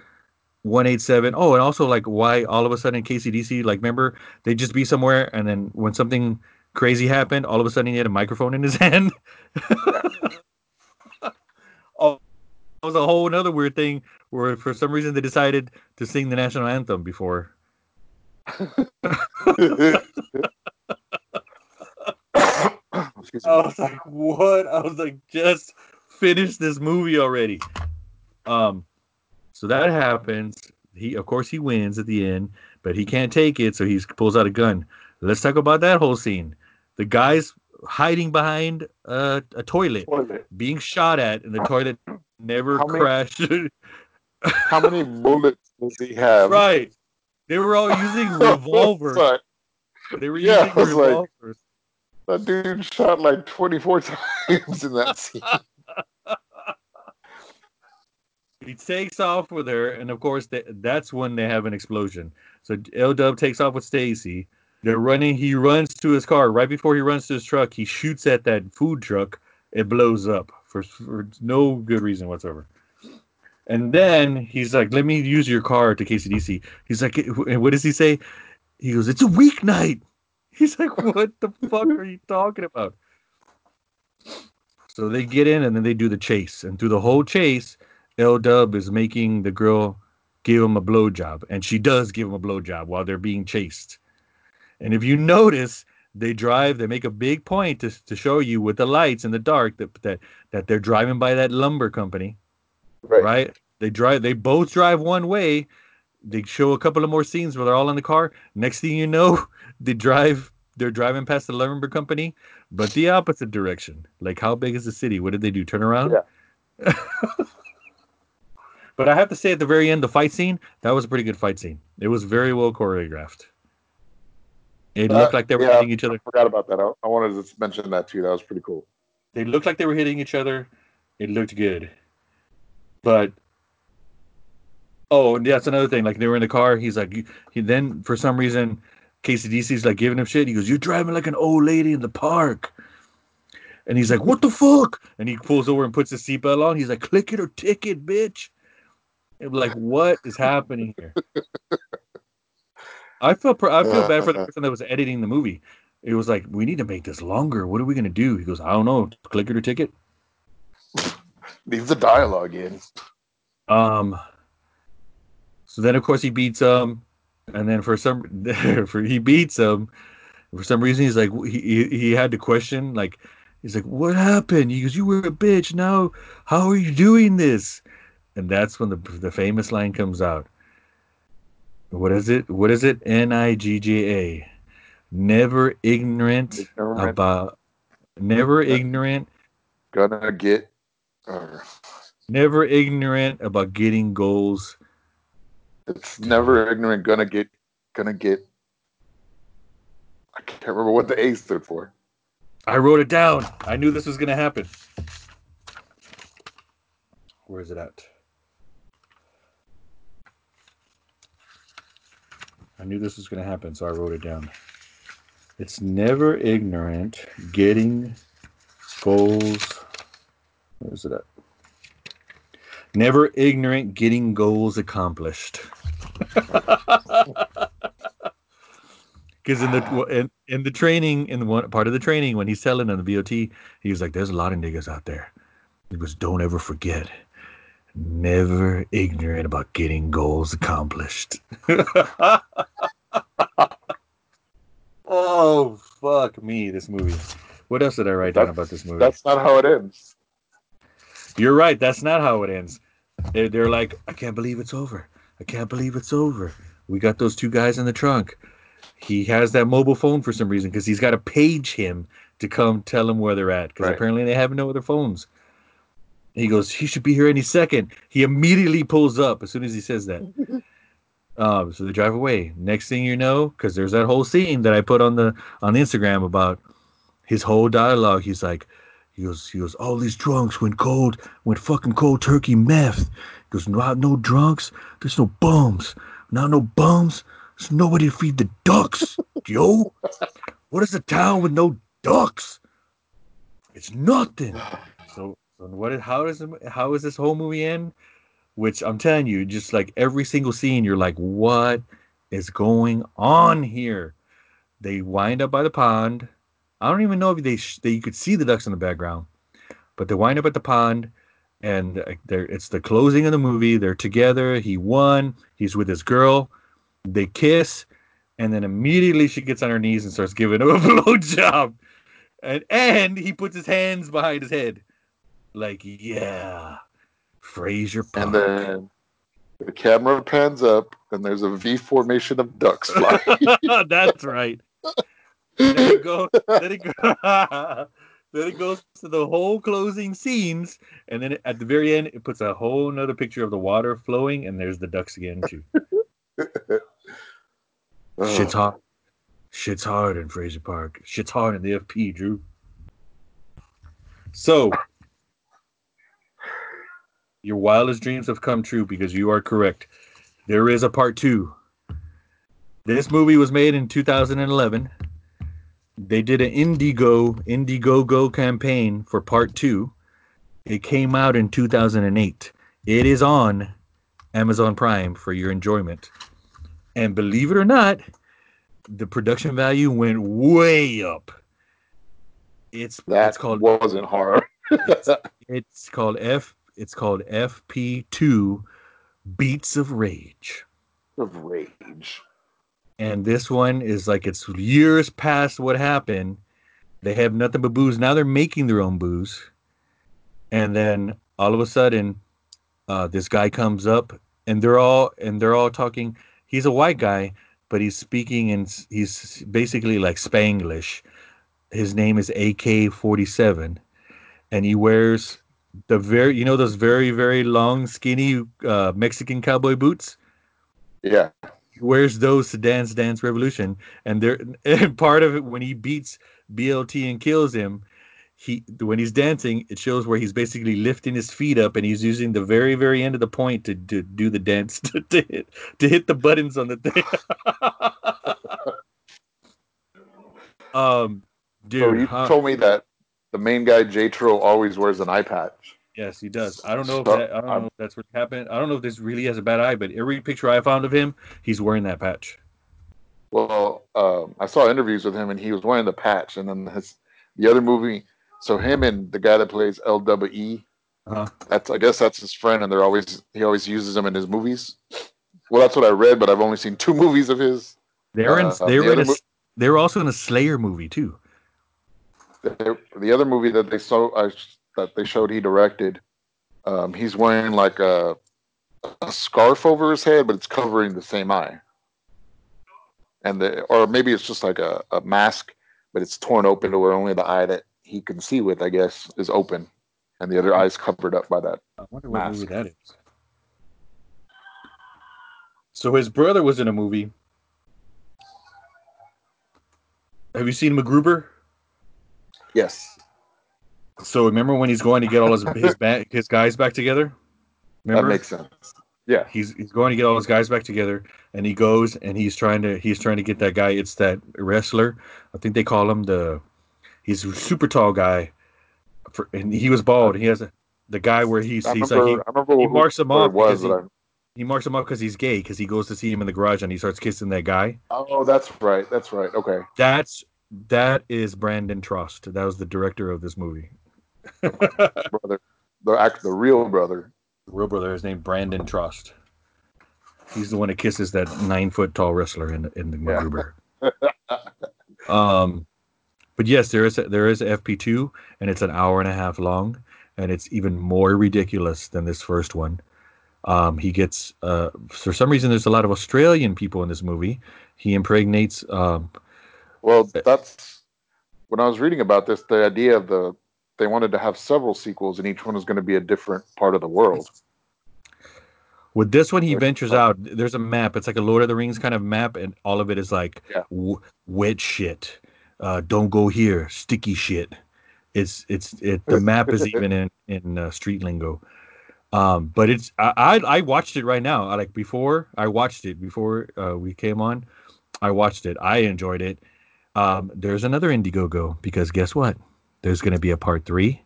187. Oh, and also like why all of a sudden KCDC, like remember, they'd just be somewhere and then when something crazy happened, all of a sudden he had a microphone in his hand. oh, that was a whole another weird thing where for some reason they decided to sing the national anthem before. Excuse me. I was like, what? I was like, just finish this movie already. Um, so that happens. He, of course, he wins at the end, but he can't take it, so he pulls out a gun. Let's talk about that whole scene. The guy's hiding behind a, a toilet, Toilet. being shot at, and the toilet never How many- crashed. How many bullets does he have? right. They were all using revolvers. They were Yeah, using was like- revolvers. That dude shot like 24 times in that scene. he takes off with her, and of course, th- that's when they have an explosion. So L Dub takes off with Stacy. They're running. He runs to his car. Right before he runs to his truck, he shoots at that food truck. It blows up for, for no good reason whatsoever. And then he's like, "Let me use your car to KCDC." He's like, "What does he say?" He goes, "It's a weeknight." He's like, "What the fuck are you talking about?" So they get in and then they do the chase, and through the whole chase, L Dub is making the girl give him a blowjob, and she does give him a blowjob while they're being chased. And if you notice, they drive, they make a big point to, to show you with the lights in the dark that, that that they're driving by that lumber company, right? They drive, they both drive one way. They show a couple of more scenes where they're all in the car. Next thing you know, they drive, they're driving past the lumber company, but the opposite direction. Like, how big is the city? What did they do? Turn around? Yeah. But I have to say, at the very end, the fight scene that was a pretty good fight scene. It was very well choreographed. It Uh, looked like they were yeah. hitting each other. I forgot about that. I, I wanted to mention that too. That was pretty cool. They looked like they were hitting each other. It looked good. But oh, that's another thing. Like they were in the car. He's like, he then for some reason, KCDC's like giving him shit. He goes, "You're driving like an old lady in the park." And he's like, "What the fuck?" And he pulls over and puts his seatbelt on. He's like, "Click it or ticket, bitch." And like, what is happening here? I feel pr- I feel bad for the person that was editing the movie. It was like, we need to make this longer. What are we gonna do? He goes, I don't know. Click it or ticket. Leave the dialogue in. Um. So then, of course, he beats him, and then for some, for he beats him. For some reason, he's like he he, had to question like he's like, what happened? He goes, you were a bitch. Now, how are you doing this? And that's when the the famous line comes out. What is it? What is it? N I G G A. Never ignorant Ignorant, about. Never ignorant gonna get. Uh, never ignorant about getting goals it's never ignorant. Gonna get. Gonna get. I can't remember what the A stood for. I wrote it down. I knew this was gonna happen. Where is it at? I knew this was gonna happen, so I wrote it down. It's never ignorant getting goals. Where is it at? Never ignorant getting goals accomplished. Because in the ah. in, in the training, in one part of the training, when he's selling on the VOT, he was like, "There's a lot of niggas out there." He goes, "Don't ever forget, never ignorant about getting goals accomplished." oh fuck me, this movie. What else did I write down about this movie? That's not how it ends. You're right. That's not how it ends. They're, they're like, I can't believe it's over. I can't believe it's over. We got those two guys in the trunk. He has that mobile phone for some reason because he's got to page him to come tell him where they're at because Right. apparently they have no other phones. He goes, he should be here any second. He immediately pulls up as soon as he says that. Um, so they drive away. Next thing you know, because there's that whole scene that I put on the on Instagram about his whole dialogue. He's like, he goes, he goes, all these drunks went cold, went fucking cold turkey meth. He goes, no, no drunks, there's no bums. Not no bums, there's nobody to feed the ducks, yo. What is a town with no ducks? It's nothing. So, so what? Is, how does how is this whole movie end? Which I'm telling you, just like every single scene, you're like, what is going on here? They wind up by the pond. I don't even know if they, they you could see the ducks in the background, but they wind up at the pond, and uh, there it's the closing of the movie. They're together. He won. He's with his girl. They kiss, and then immediately she gets on her knees and starts giving him a blowjob, and and he puts his hands behind his head, like yeah, Frazier Park. And then the camera pans up, and there's a V formation of ducks flying. That's right. Then it goes. Then it, go, then it goes to the whole closing scenes, and then at the very end, it puts a whole another picture of the water flowing, and there's the ducks again too. Oh. Shit's hot. Shit's hard in Frazier Park. Shit's hard in the FP, Drew. So, your wildest dreams have come true because you are correct. There is a part two. This movie was made in 2011 they did an Indigo Indiegogo campaign for part two. It came out in 2008. It is on Amazon Prime for your enjoyment. And believe it or not, the production value went way up. It's that it's called wasn't horror. it's, it's called F. It's called FP2 Beats of Rage. Of Rage and this one is like it's years past what happened. They have nothing but booze. Now they're making their own booze, and then all of a sudden, uh, this guy comes up, and they're all and they're all talking. He's a white guy, but he's speaking and he's basically like Spanglish. His name is AK forty seven, and he wears the very you know those very very long skinny uh, Mexican cowboy boots. Yeah wears those to Dance Dance Revolution, and they're and part of it when he beats BLT and kills him. He when he's dancing, it shows where he's basically lifting his feet up, and he's using the very very end of the point to, to do the dance to, to hit to hit the buttons on the thing. um, dude, so you huh? told me that the main guy JTRO always wears an eye patch. Yes, he does. I don't know if that, I don't know if that's what happened. I don't know if this really has a bad eye, but every picture I found of him, he's wearing that patch. Well, um, I saw interviews with him, and he was wearing the patch. And then his the other movie, so him and the guy that plays LWE, uh-huh. that's I guess that's his friend, and they're always he always uses him in his movies. Well, that's what I read, but I've only seen two movies of his. They're in. Uh, they were the in a, mo- they were also in a Slayer movie too. The, the other movie that they saw, I that they showed he directed. Um, he's wearing like a a scarf over his head, but it's covering the same eye. And the or maybe it's just like a, a mask, but it's torn open to where only the eye that he can see with, I guess, is open, and the other eye is covered up by that. I wonder what mask. movie that is. So his brother was in a movie. Have you seen MacGruber? Yes. So remember when he's going to get all his his back, his guys back together? Remember? That makes sense. Yeah. He's he's going to get all his guys back together, and he goes and he's trying to he's trying to get that guy. It's that wrestler. I think they call him the. He's a super tall guy, for, and he was bald. He has a, the guy where he's he's remember, like he, he marks him off was, he, he marks him off because he's gay because he goes to see him in the garage and he starts kissing that guy. Oh, that's right. That's right. Okay. That's that is Brandon Trost. That was the director of this movie brother, the act, the real brother. The real brother is named Brandon Trost. He's the one that kisses that nine foot tall wrestler in in the MacGruber. Yeah. um, but yes, there is a, there is FP two, and it's an hour and a half long, and it's even more ridiculous than this first one. Um, he gets uh, for some reason there's a lot of Australian people in this movie. He impregnates. Um, well, that's when I was reading about this. The idea of the they wanted to have several sequels, and each one was going to be a different part of the world. With this one, he There's- ventures oh. out. There's a map. It's like a Lord of the Rings kind of map, and all of it is like Yeah. w- wet shit. Uh, don't go here. Sticky shit. It's it's it. The map is even in in uh, street lingo. Um, but it's I, I I watched it right now. I, like before I watched it before uh, we came on. I watched it. I enjoyed it. Um, there's another Indiegogo because guess what? There's going to be a part three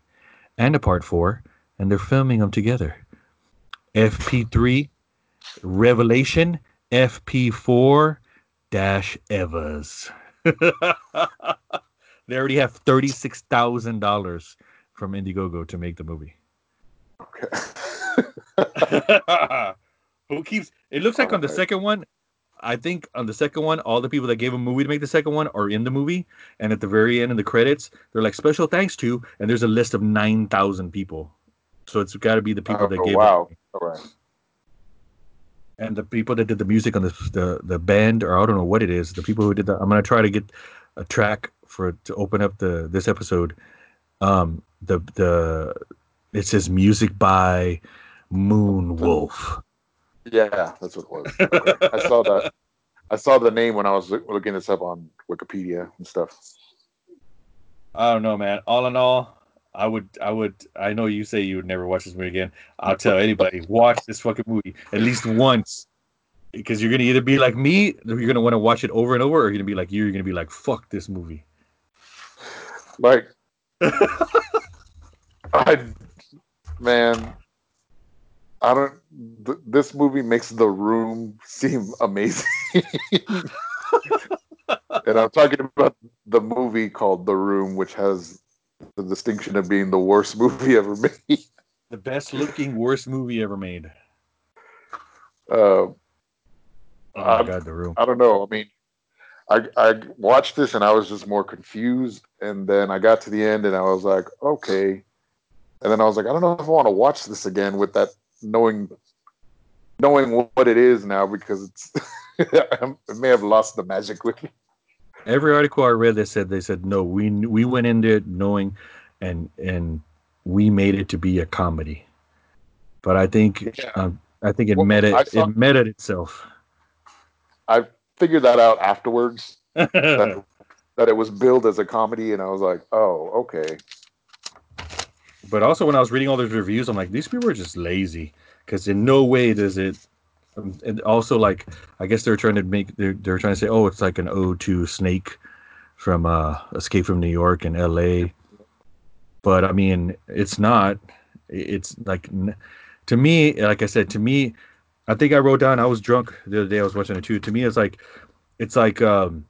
and a part four, and they're filming them together. FP3 Revelation FP4 dash Evas. they already have thirty-six thousand dollars from Indiegogo to make the movie. Okay. Who keeps? It looks like on the second one. I think on the second one, all the people that gave a movie to make the second one are in the movie, and at the very end in the credits, they're like special thanks to, and there's a list of nine thousand people. So it's got to be the people that Oh, gave. wow. It, All right. and the people that did the music on the the the band, or I don't know what it is. The people who did that. I'm gonna try to get a track for to open up the this episode. Um, the the it says music by Moon Wolf. Yeah, that's what it was. Okay. I saw that. I saw the name when I was looking this up on Wikipedia and stuff. I don't know, man. All in all, I would, I would, I know you say you would never watch this movie again. I'll tell anybody, watch this fucking movie at least once, because you're gonna either be like me, or you're gonna want to watch it over and over, or you're gonna be like you, you're gonna be like, fuck this movie. Like, I, man, I don't. Th- this movie makes The Room seem amazing. and I'm talking about the movie called The Room, which has the distinction of being the worst movie ever made. The best looking, worst movie ever made. Uh, Oh my Um, god, The Room. I don't know. I mean, I I watched this and I was just more confused, and then I got to the end and I was like, okay, and then I was like, I don't know if I want to watch this again with that knowing knowing what it is now because it's it may have lost the magic with me. Every article I read, they said they said no. We we went in there knowing, and and we made it to be a comedy. But I think Yeah. um, I think it Well, met it. saw- It met it itself. I figured that out afterwards that, that it was billed as a comedy, and I was like, oh, okay. But also, when I was reading all those reviews, I'm like, these people are just lazy because in no way does it. um, And also, like, I guess they're trying to make they're they're trying to say, oh, it's like an ode to Snake from uh, Escape from New York and L.A. But I mean, it's not. It's like to me, like I said, to me, I think I wrote down. I was drunk the other day. I was watching it too. To me, it's like, it's like um,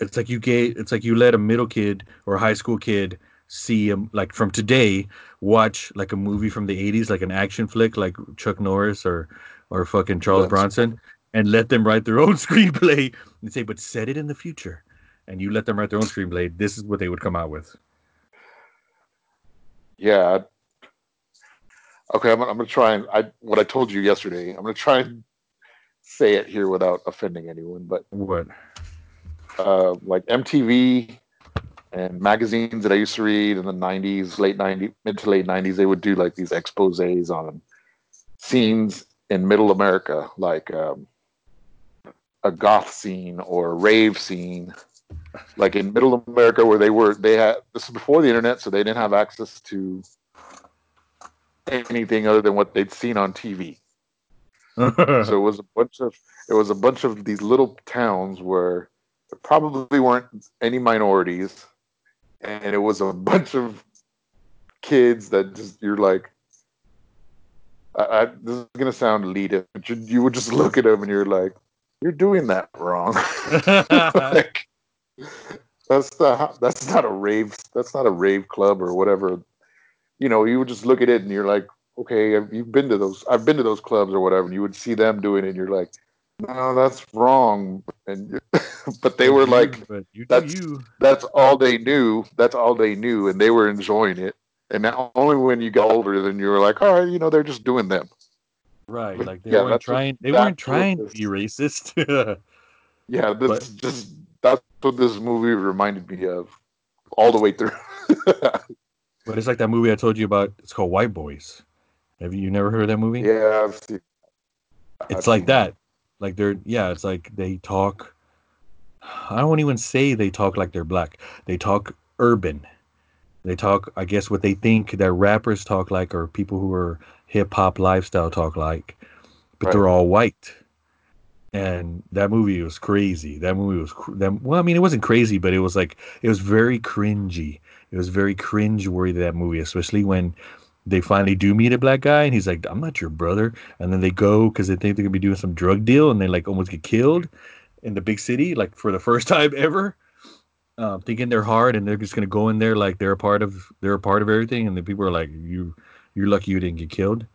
it's like you gave it's like you let a middle kid or a high school kid see um like from today watch like a movie from the 80s like an action flick like chuck norris or or fucking charles That's- bronson and let them write their own screenplay and say but set it in the future and you let them write their own screenplay this is what they would come out with Yeah. Okay, I'm, I'm gonna try and I what I told you yesterday. I'm gonna try and say it here without offending anyone, but what uh, like MTV and magazines that I used to read in the 90s, late 90s, mid to late 90s, they would do like these exposés on scenes in middle America, like um, a goth scene or a rave scene. Like in middle America, where they were, they had this is before the internet, so they didn't have access to anything other than what they'd seen on TV so it was a bunch of it was a bunch of these little towns where there probably weren't any minorities and it was a bunch of kids that just you're like I, I, this is gonna sound elitist but you, you would just look at them and you're like you're doing that wrong. Like, that's not that's not a rave that's not a rave club or whatever. You know you would just look at it and you're like okay have you been to those i've been to those clubs or whatever and you would see them doing it and you're like no that's wrong and but they were like that's- you that's all they knew that's all they knew and they were enjoying it and now only when you got older then you were like all right you know they're just doing them right like they yeah, weren't trying they weren't trying to be racist yeah this But- just that's what this movie reminded me of all the way through But it's like that movie I told you about. It's called White Boys, Have you never heard of that movie? Yeah, I've seen. it's I've like seen that. Like they're yeah, it's like they talk. I don't even say they talk like they're black. They talk urban. They talk, I guess, what they think that rappers talk like, or people who are hip hop lifestyle talk like, but they're all white. And that movie was crazy. That movie was cr- that. Well, I mean, it wasn't crazy, but it was like it was very cringy. It was very cringe worthy that movie, especially when they finally do meet a black guy, and he's like, "I'm not your brother," and then they go because they think they're gonna be doing some drug deal, and they like almost get killed in the big city, like for the first time ever um, thinking they're hard and they're just gonna go in there like they're a part of they're a part of everything, and the people are like, "You, you're lucky you didn't get killed."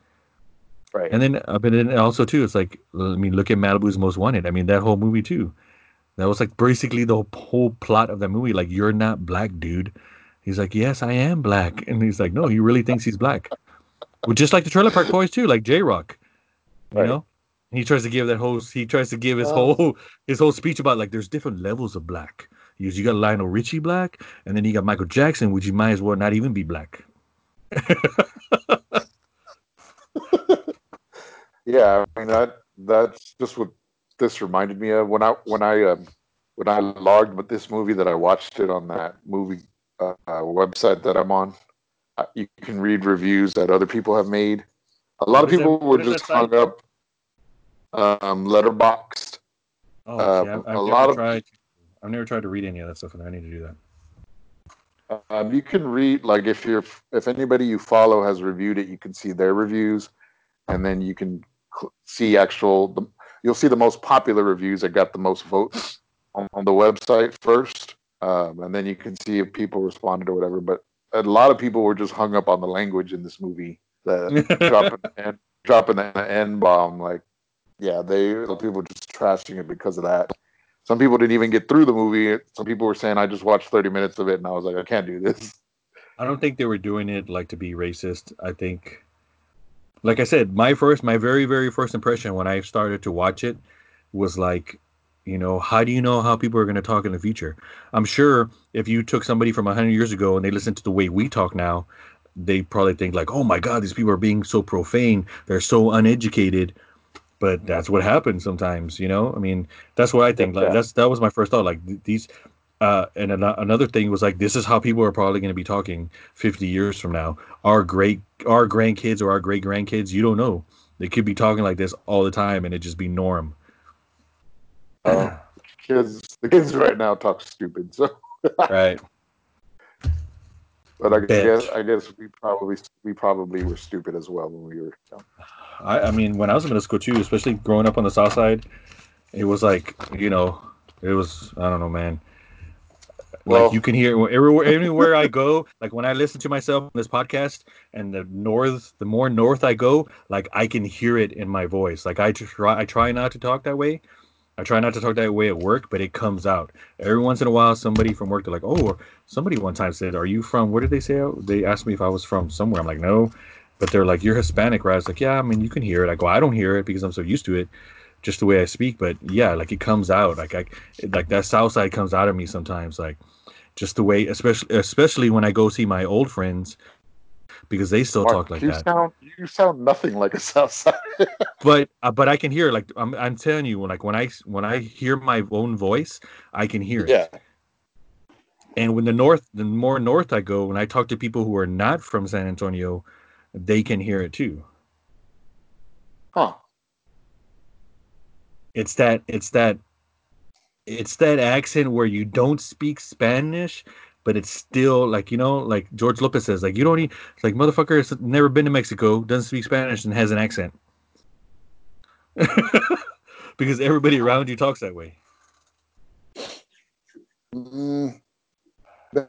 Right. And then, uh, but then also too, it's like, I mean, look at Malibu's Most Wanted. I mean, that whole movie too. That was like basically the whole plot of that movie. Like, you're not black, dude. He's like, yes, I am black, and he's like, no, he really thinks he's black. Well, just like the Trailer Park Boys too, like J-Roc. You Right. know, he tries to give that whole he tries to give his Oh. whole his whole speech about like there's different levels of black. You, you got Lionel Richie black, and then you got Michael Jackson, which you might as well not even be black. Yeah, I mean that that's just what this reminded me of when I when I um, when I logged with this movie that I watched it on that movie uh, website that I'm on. Uh, you can read reviews that other people have made. A lot What of is that- people were just hung up. Um, Letterboxd. Oh, Uh, see, I've, a I've lot never of- I've never tried to read any of that stuff, and I need to do that. Um, you can read like if you're if anybody you follow has reviewed it, you can see their reviews, and then you can cl- see actual. The, you'll see the most popular reviews that got the most votes on, on the website first, um, and then you can see if people responded or whatever. But a lot of people were just hung up on the language in this movie, the dropping the N, dropping the N bomb. Like, yeah, they the people were just trashing it because of that. Some people didn't even get through the movie. Some people were saying, "I just watched 30 minutes of it," and I was like, "I can't do this." I don't think they were doing it like to be racist. I think, like I said, my first, my very, very first impression when I started to watch it was like, you know, how do you know how people are going to talk in the future? I'm sure if you took somebody from 100 years ago and they listen to the way we talk now, they probably think like, oh my God, these people are being so profane. They're so uneducated. But that's what happens sometimes, you know. I mean, that's what I think. Like that's that was my first thought. Like these, uh, and an- another thing was like, this is how people are probably going to be talking 50 years from now. Our great, our grandkids or our great grandkids, you don't know. They could be talking like this all the time, and it just be norm. Uh, kids, the kids right now talk stupid. So, right. but I Bet. guess I guess we probably we probably were stupid as well when we were young. I, I mean, when I was in middle school too, especially growing up on the south side, it was like, you know, it was I don't know, man. Like Well- you can hear everywhere, anywhere I go. Like when I listen to myself on this podcast, and the north, the more north I go, like I can hear it in my voice. Like I try, I try not to talk that way. I try not to talk that way at work, but it comes out every once in a while. Somebody from work, they're like, "Oh," somebody one time said, "Are you from?" Where did they say? They asked me if I was from somewhere. I'm like, "No," but they're like, "You're Hispanic, right?" I was like, "Yeah." I mean, you can hear it. I go, "I don't hear it because I'm so used to it, just the way I speak." But yeah, like it comes out. Like I, like that South Side comes out of me sometimes. Like just the way, especially especially when I go see my old friends, because they still Mark, talk like you that. sound you sound nothing like a South Side. but uh, but I can hear like I'm I'm telling you like when I when I hear my own voice, I can hear it. yeah, And when the north, the more north I go, when I talk to people who are not from San Antonio, they can hear it too. huh? It's that it's that it's that accent where you don't speak Spanish, but it's still like you know, like George Lopez says, like you don't need like motherfucker has never been to Mexico, doesn't speak Spanish, and has an accent. because everybody around you talks that way. Mm,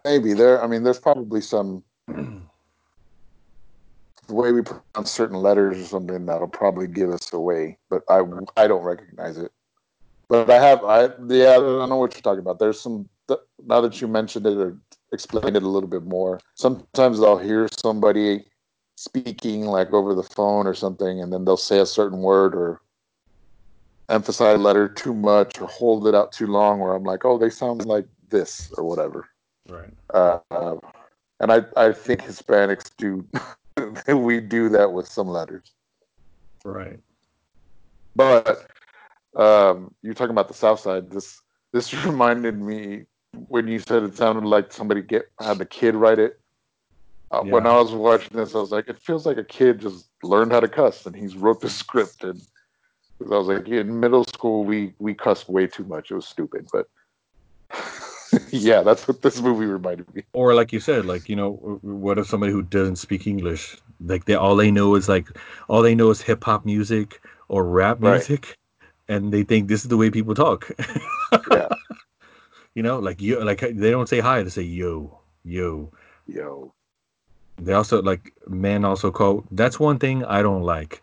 maybe there. I mean, there's probably some the way we pronounce certain letters or something that'll probably give us away, but I I don't recognize it. But I have I yeah I don't know what you're talking about. There's some now that you mentioned it or explained it a little bit more. Sometimes I'll hear somebody speaking like over the phone or something, and then they'll say a certain word or emphasize a letter too much or hold it out too long, where I'm like, oh, they sound like this or whatever. Right. Uh, and I, I think Hispanics do we do that with some letters. Right. But um, you're talking about the South Side. This this reminded me when you said it sounded like somebody get had the kid write it. Uh, When I was watching this, I was like, it feels like a kid just learned how to cuss, and he's wrote the script. And I was like, in middle school, we we cussed way too much. It was stupid, but yeah, that's what this movie reminded me. Or like you said, like you know, what if somebody who doesn't speak English, like they all they know is like all they know is hip hop music or rap Right. music, and they think this is the way people talk. Yeah. You know, like you like they don't say hi, they say yo, yo. Yo, They also like men also call. That's one thing I don't like.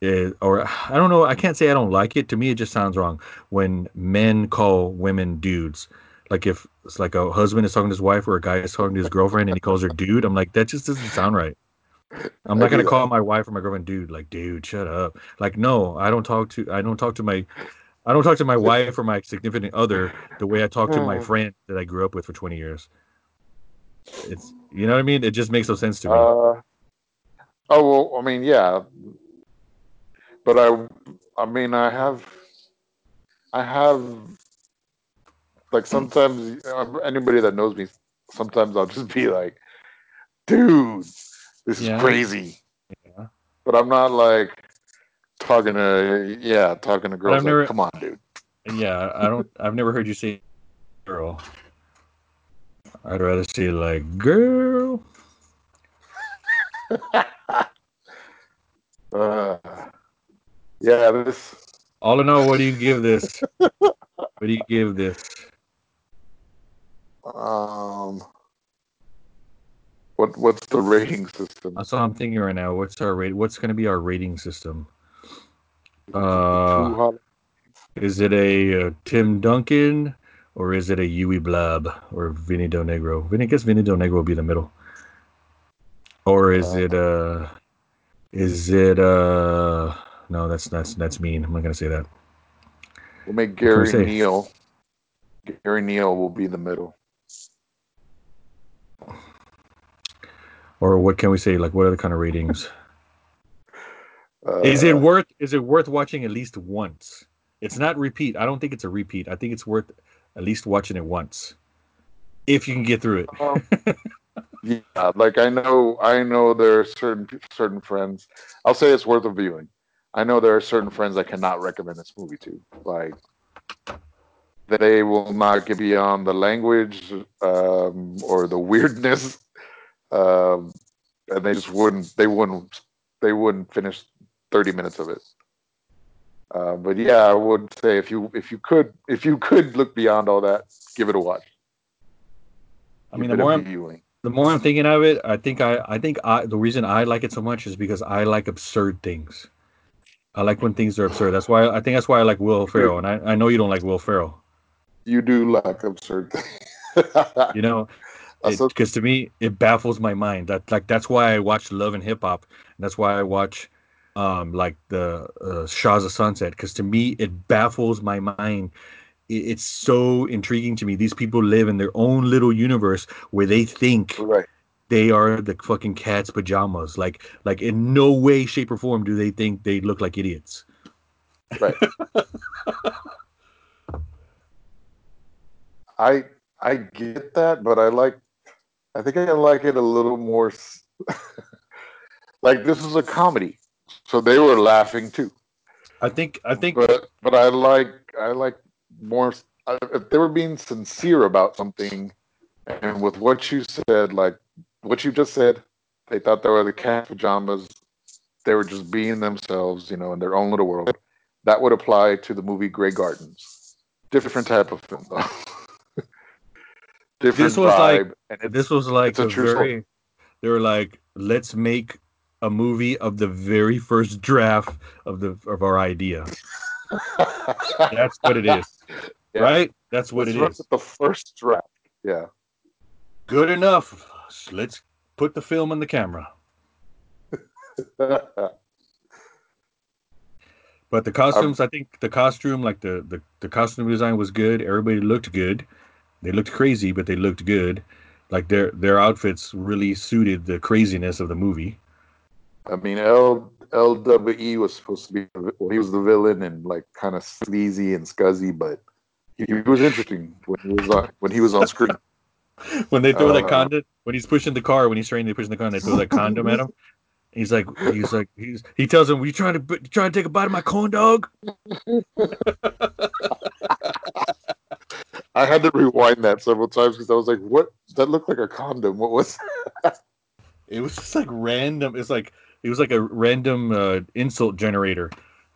Is, or I don't know. I can't say I don't like it. To me, it just sounds wrong when men call women dudes. Like if it's like a husband is talking to his wife or a guy is talking to his girlfriend and he calls her dude. I'm like that just doesn't sound right. I'm not gonna call my wife or my girlfriend dude. Like dude, shut up. Like no, I don't talk to. I don't talk to my. I don't talk to my wife or my significant other the way I talk to my Hmm. friend that I grew up with for 20 years. It's you know what I mean. It just makes no sense to me. Uh, oh well, I mean, yeah, but I, I mean, I have, I have, like sometimes uh, anybody that knows me, sometimes I'll just be like, dude, this Yeah. is crazy. Yeah. But I'm not like talking to, yeah, talking to girls. Like, never- Come on, dude. Yeah, I don't. I've never heard you say girl. I'd rather say like girl. Uh, yeah, this. All in all, what do you give this? what do you give this? Um, what what's the rating system? That's what I'm thinking right now. What's our rate? What's going to be our rating system? Uh, is it a uh, Tim Duncan or is it a Yui Blab or Vinny Del Negro? Vinny, I guess Vinny Del Negro will be the middle. Or is it uh, is it uh? No, that's that's that's mean. I'm not gonna say that. We'll make Gary? Neal. Gary Neal will be the middle. Or what can we say? Like, what other kind of ratings? Uh, is it worth? Is it worth watching at least once? It's not repeat. I don't think it's a repeat. I think it's worth at least watching it once, if you can get through it. um, yeah, like I know, I know there are certain certain friends. I'll say it's worth a viewing. I know there are certain friends I cannot recommend this movie to. Like they will not get beyond the language um, or the weirdness, um, and they just wouldn't. They wouldn't. They wouldn't finish thirty minutes of it. Uh, but yeah, I would say if you if you could if you could look beyond all that, give it a watch. I mean, Give the more I'm, viewing. the more I'm thinking of it, I think I I think I the reason I like it so much is because I like absurd things. I like when things are absurd. That's why I think that's why I like Will Ferrell, and I, I know you don't like Will Ferrell. You do like absurd things. You know, because to me it baffles my mind. That like that's why I watch Love and Hip Hop. And that's why I watch um like the uh, Shahs of Sunset. Because to me it baffles my mind. It, it's so intriguing to me. These people live in their own little universe where they think right. they are the fucking cat's pajamas. Like like in no way, shape, or form do they think they look like idiots. Right. I I get that, but I like. I think I like it a little more. like this is a comedy, so they were laughing too. I think I think But but I like I like more. If they were being sincere about something, and with what you said, like what you just said, they thought they were the cat pajamas. They were just being themselves, you know, in their own little world. That would apply to the movie Grey Gardens. Different type of film, though. Different This was like- vibe, and this was like a a true story. They were like, let's make a movie of the very first draft of the of our idea. That's what it is, Yeah. right? That's what Let's it is. The first draft. Yeah. Good enough. Let's put the film on the camera. But the costumes, um, I think the costume, like the, the the costume design was good. Everybody looked good. They looked crazy, but they looked good. Like their their outfits really suited the craziness of the movie. I mean, L LWE was supposed to be well, he was the villain and like kind of sleazy and scuzzy, but he, he was interesting when he was on when he was on screen. when they throw that Uh, condom, when he's pushing the car, when he's trying to push the car, and they throw that condom at him. He's like, he's like, he's he tells him, "You trying to you trying to take a bite of my corn dog?" I had to rewind that several times because I was like, "What? That looked like a condom. What was?" It was just like random. It's like it was like a random uh, insult generator.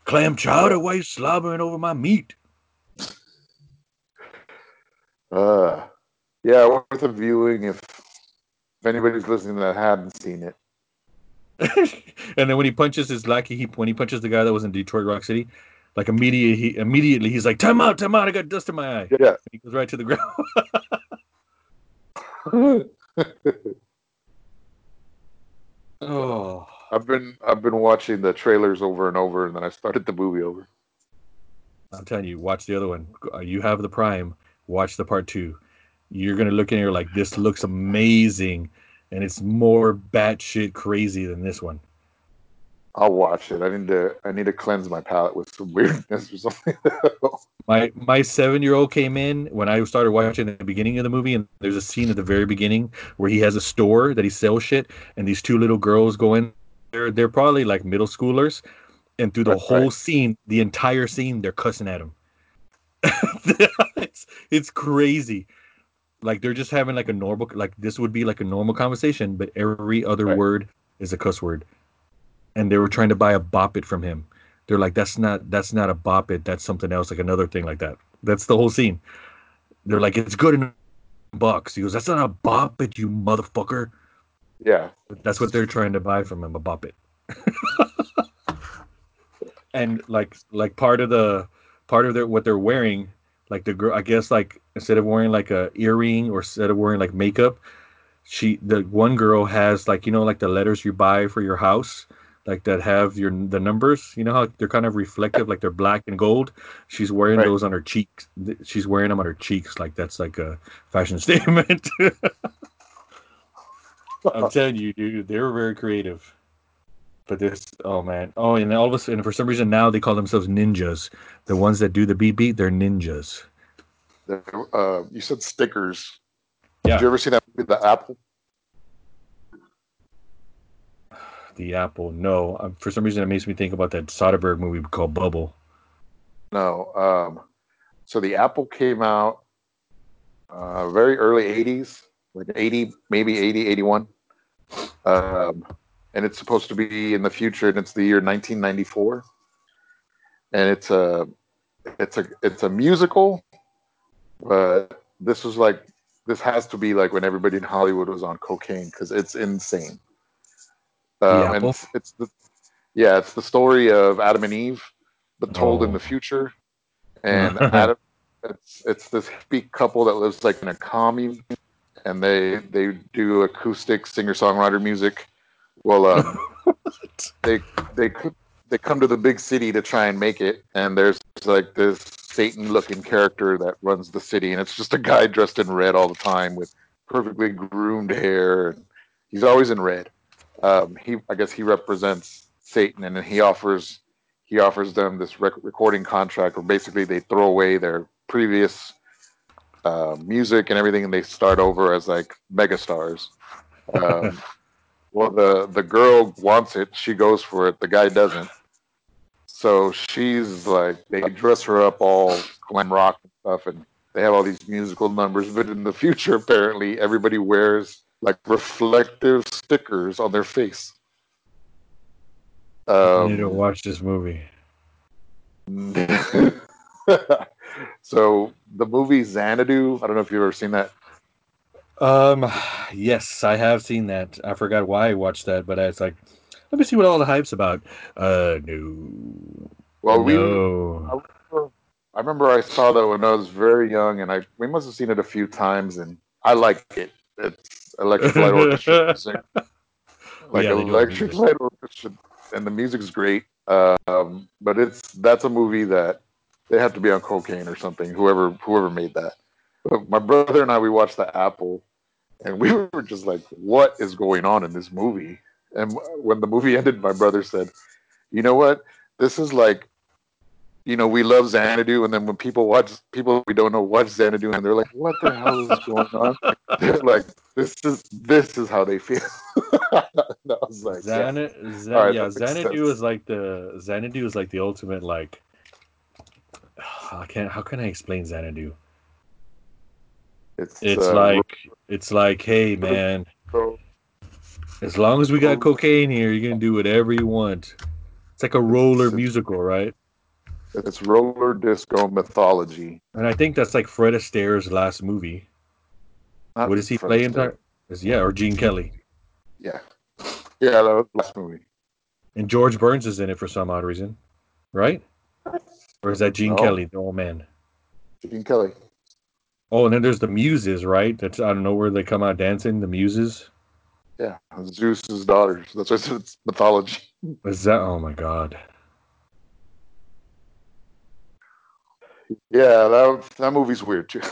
Clam chowder, why you slobbering over my meat? Uh, yeah, worth a viewing if if anybody's listening that hadn't seen it. and then when he punches his lackey, he when he punches the guy that was in Detroit Rock City, like immediately he immediately he's like, "Time out, time out! I got dust in my eye." Yeah. He goes right to the ground. oh, I've been I've been watching the trailers over and over, and then I started the movie over. I'm telling you, watch the other one. Uh, You have the Prime. Watch the part two. You're gonna look in here like this looks amazing, and it's more batshit crazy than this one. I'll watch it. I need to I need to cleanse my palate with some weirdness or something. My my seven year old came in when I started watching the beginning of the movie, and there's a scene at the very beginning where he has a store that he sells shit, and these two little girls go in. They're they're probably like middle schoolers, and through the Right, whole right. scene, the entire scene, they're cussing at him. it's it's crazy. Like they're just having like a normal like this would be like a normal conversation, but every other Right. word is a cuss word. And they were trying to buy a bop it from him. They're like, that's not that's not a bop it, that's something else, like another thing like that. That's the whole scene. They're like, it's good in a box. He goes, that's not a bop it, you motherfucker. Yeah, That's what they're trying to buy from him, a bop it. and like like part of the part of their what they're wearing, like the girl I guess like instead of wearing like a earring or instead of wearing like makeup, she the one girl has like you know like the letters you buy for your house like that have your the numbers you know how they're kind of reflective like they're black and gold she's wearing Right. those on her cheeks she's wearing them on her cheeks like that's like a fashion statement i'm telling you dude they were very creative but this oh man oh and all of a sudden for some reason now they call themselves ninjas the ones that do the beat beat they're ninjas uh, you said stickers. Yeah. Did you ever see that movie, The Apple? the apple no um, for some reason it makes me think about that soderbergh movie called bubble No. Um, so The Apple came out uh, very early 80s, like 80, maybe 80, 81. Um, and it's supposed to be in the future, and it's the year 1994. And it's a, it's a, it's a musical, but this was like, this has to be like when everybody in Hollywood was on cocaine because it's insane. Um, and it's, it's the, yeah, it's the story of Adam and Eve, but told in Oh. the future. And Adam, it's it's this hippie couple that lives like in a commune, and they they do acoustic singer songwriter music. Well, um, they they they come to the big city to try and make it, and there's like this Satan-looking character that runs the city, and it's just a guy dressed in red all the time with perfectly groomed hair, and he's always in red. Um, he I guess he represents Satan, and then he offers he offers them this rec- recording contract where basically they throw away their previous uh, music and everything, and they start over as like megastars. Um, well, the the girl wants it; she goes for it. The guy doesn't. So she's like, they dress her up all glam rock and stuff, and they have all these musical numbers. But in the future, apparently, everybody wears like reflective stickers on their face. I need to Um, watch this movie. so the movie Xanadu, I don't know if you've ever seen that. Um, yes, I have seen that. I forgot why I watched that, but it's like, let me see what all the hype's about. Uh, no, Well, we no. I remember I saw that when I was very young, and I we must have seen it a few times, and I like it. It's Electric Light Orchestra, like Yeah, they do have Electric. Light Orchestra, and the music's great. Um, but it's that's a movie that they have to be on cocaine or something. Whoever whoever made that. But my brother and I we watched the Apple, and we were just like, "What is going on in this movie?" And when the movie ended, my brother said, "You know what? This is like." You know, we love Xanadu, and then when people watch, people we don't know watch Xanadu, and they're like, "What the hell is going on?" They're like, "This is this is how they feel." I was like, yeah. Xana- Xan- All right, yeah, Xanadu sense. is like the Xanadu is like the ultimate like. I can't. How can I explain Xanadu? It's, It's uh, like it's like, hey man, as long as we got cocaine here, you can do whatever you want. It's like a roller musical, right? it's roller disco mythology. And I think that's like Fred Astaire's last movie. Not what does he Fred play in Astaire. that? Is yeah, or Gene Kelly. Yeah, yeah, that was last movie. And George Burns is in it for some odd reason, right? Or is that Gene No. Kelly, the old man? Gene Kelly. Oh, and then there's the Muses, right? That's I don't know where they come out dancing. The Muses. Yeah, Zeus's daughters. That's why I said it's mythology. Is that? Oh my God. Yeah, that that movie's weird too.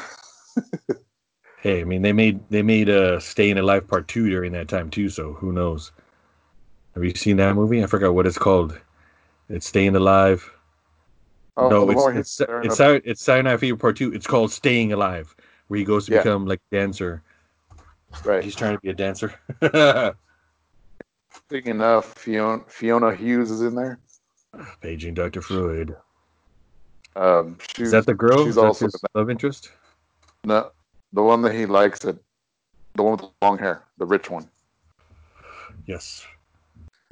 Hey, I mean they made they made uh Staying Alive Part Two during that time too. So who knows? Have you seen that movie? I forgot what it's called. It's Staying Alive. Oh, no, it's it's it's it's Saturday Night Fever Part Two. It's called Staying Alive, where he goes to Yeah. become like a dancer. right. He's trying to be a dancer. Speaking of Fiona, Finola Hughes is in there. Paging Dr. Freud. Um, she's Is that the girl? She's That's also love interest. no, the one that he likes. That the one with the long hair, the rich one. Yes.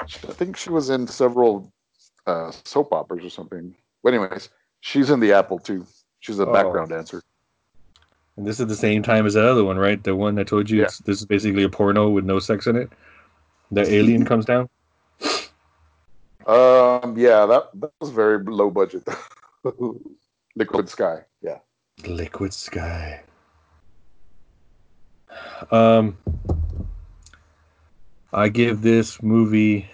I think she was in several uh, soap operas or something. But anyways, she's in the Apple too. She's a Oh. background dancer. And this is the same time as the other one, right? The one I told you. Yeah. This is basically a porno with no sex in it. The alien comes down. Um, yeah, that that was very low budget. Liquid Sky. Yeah. Liquid Sky. Um, I give this movie.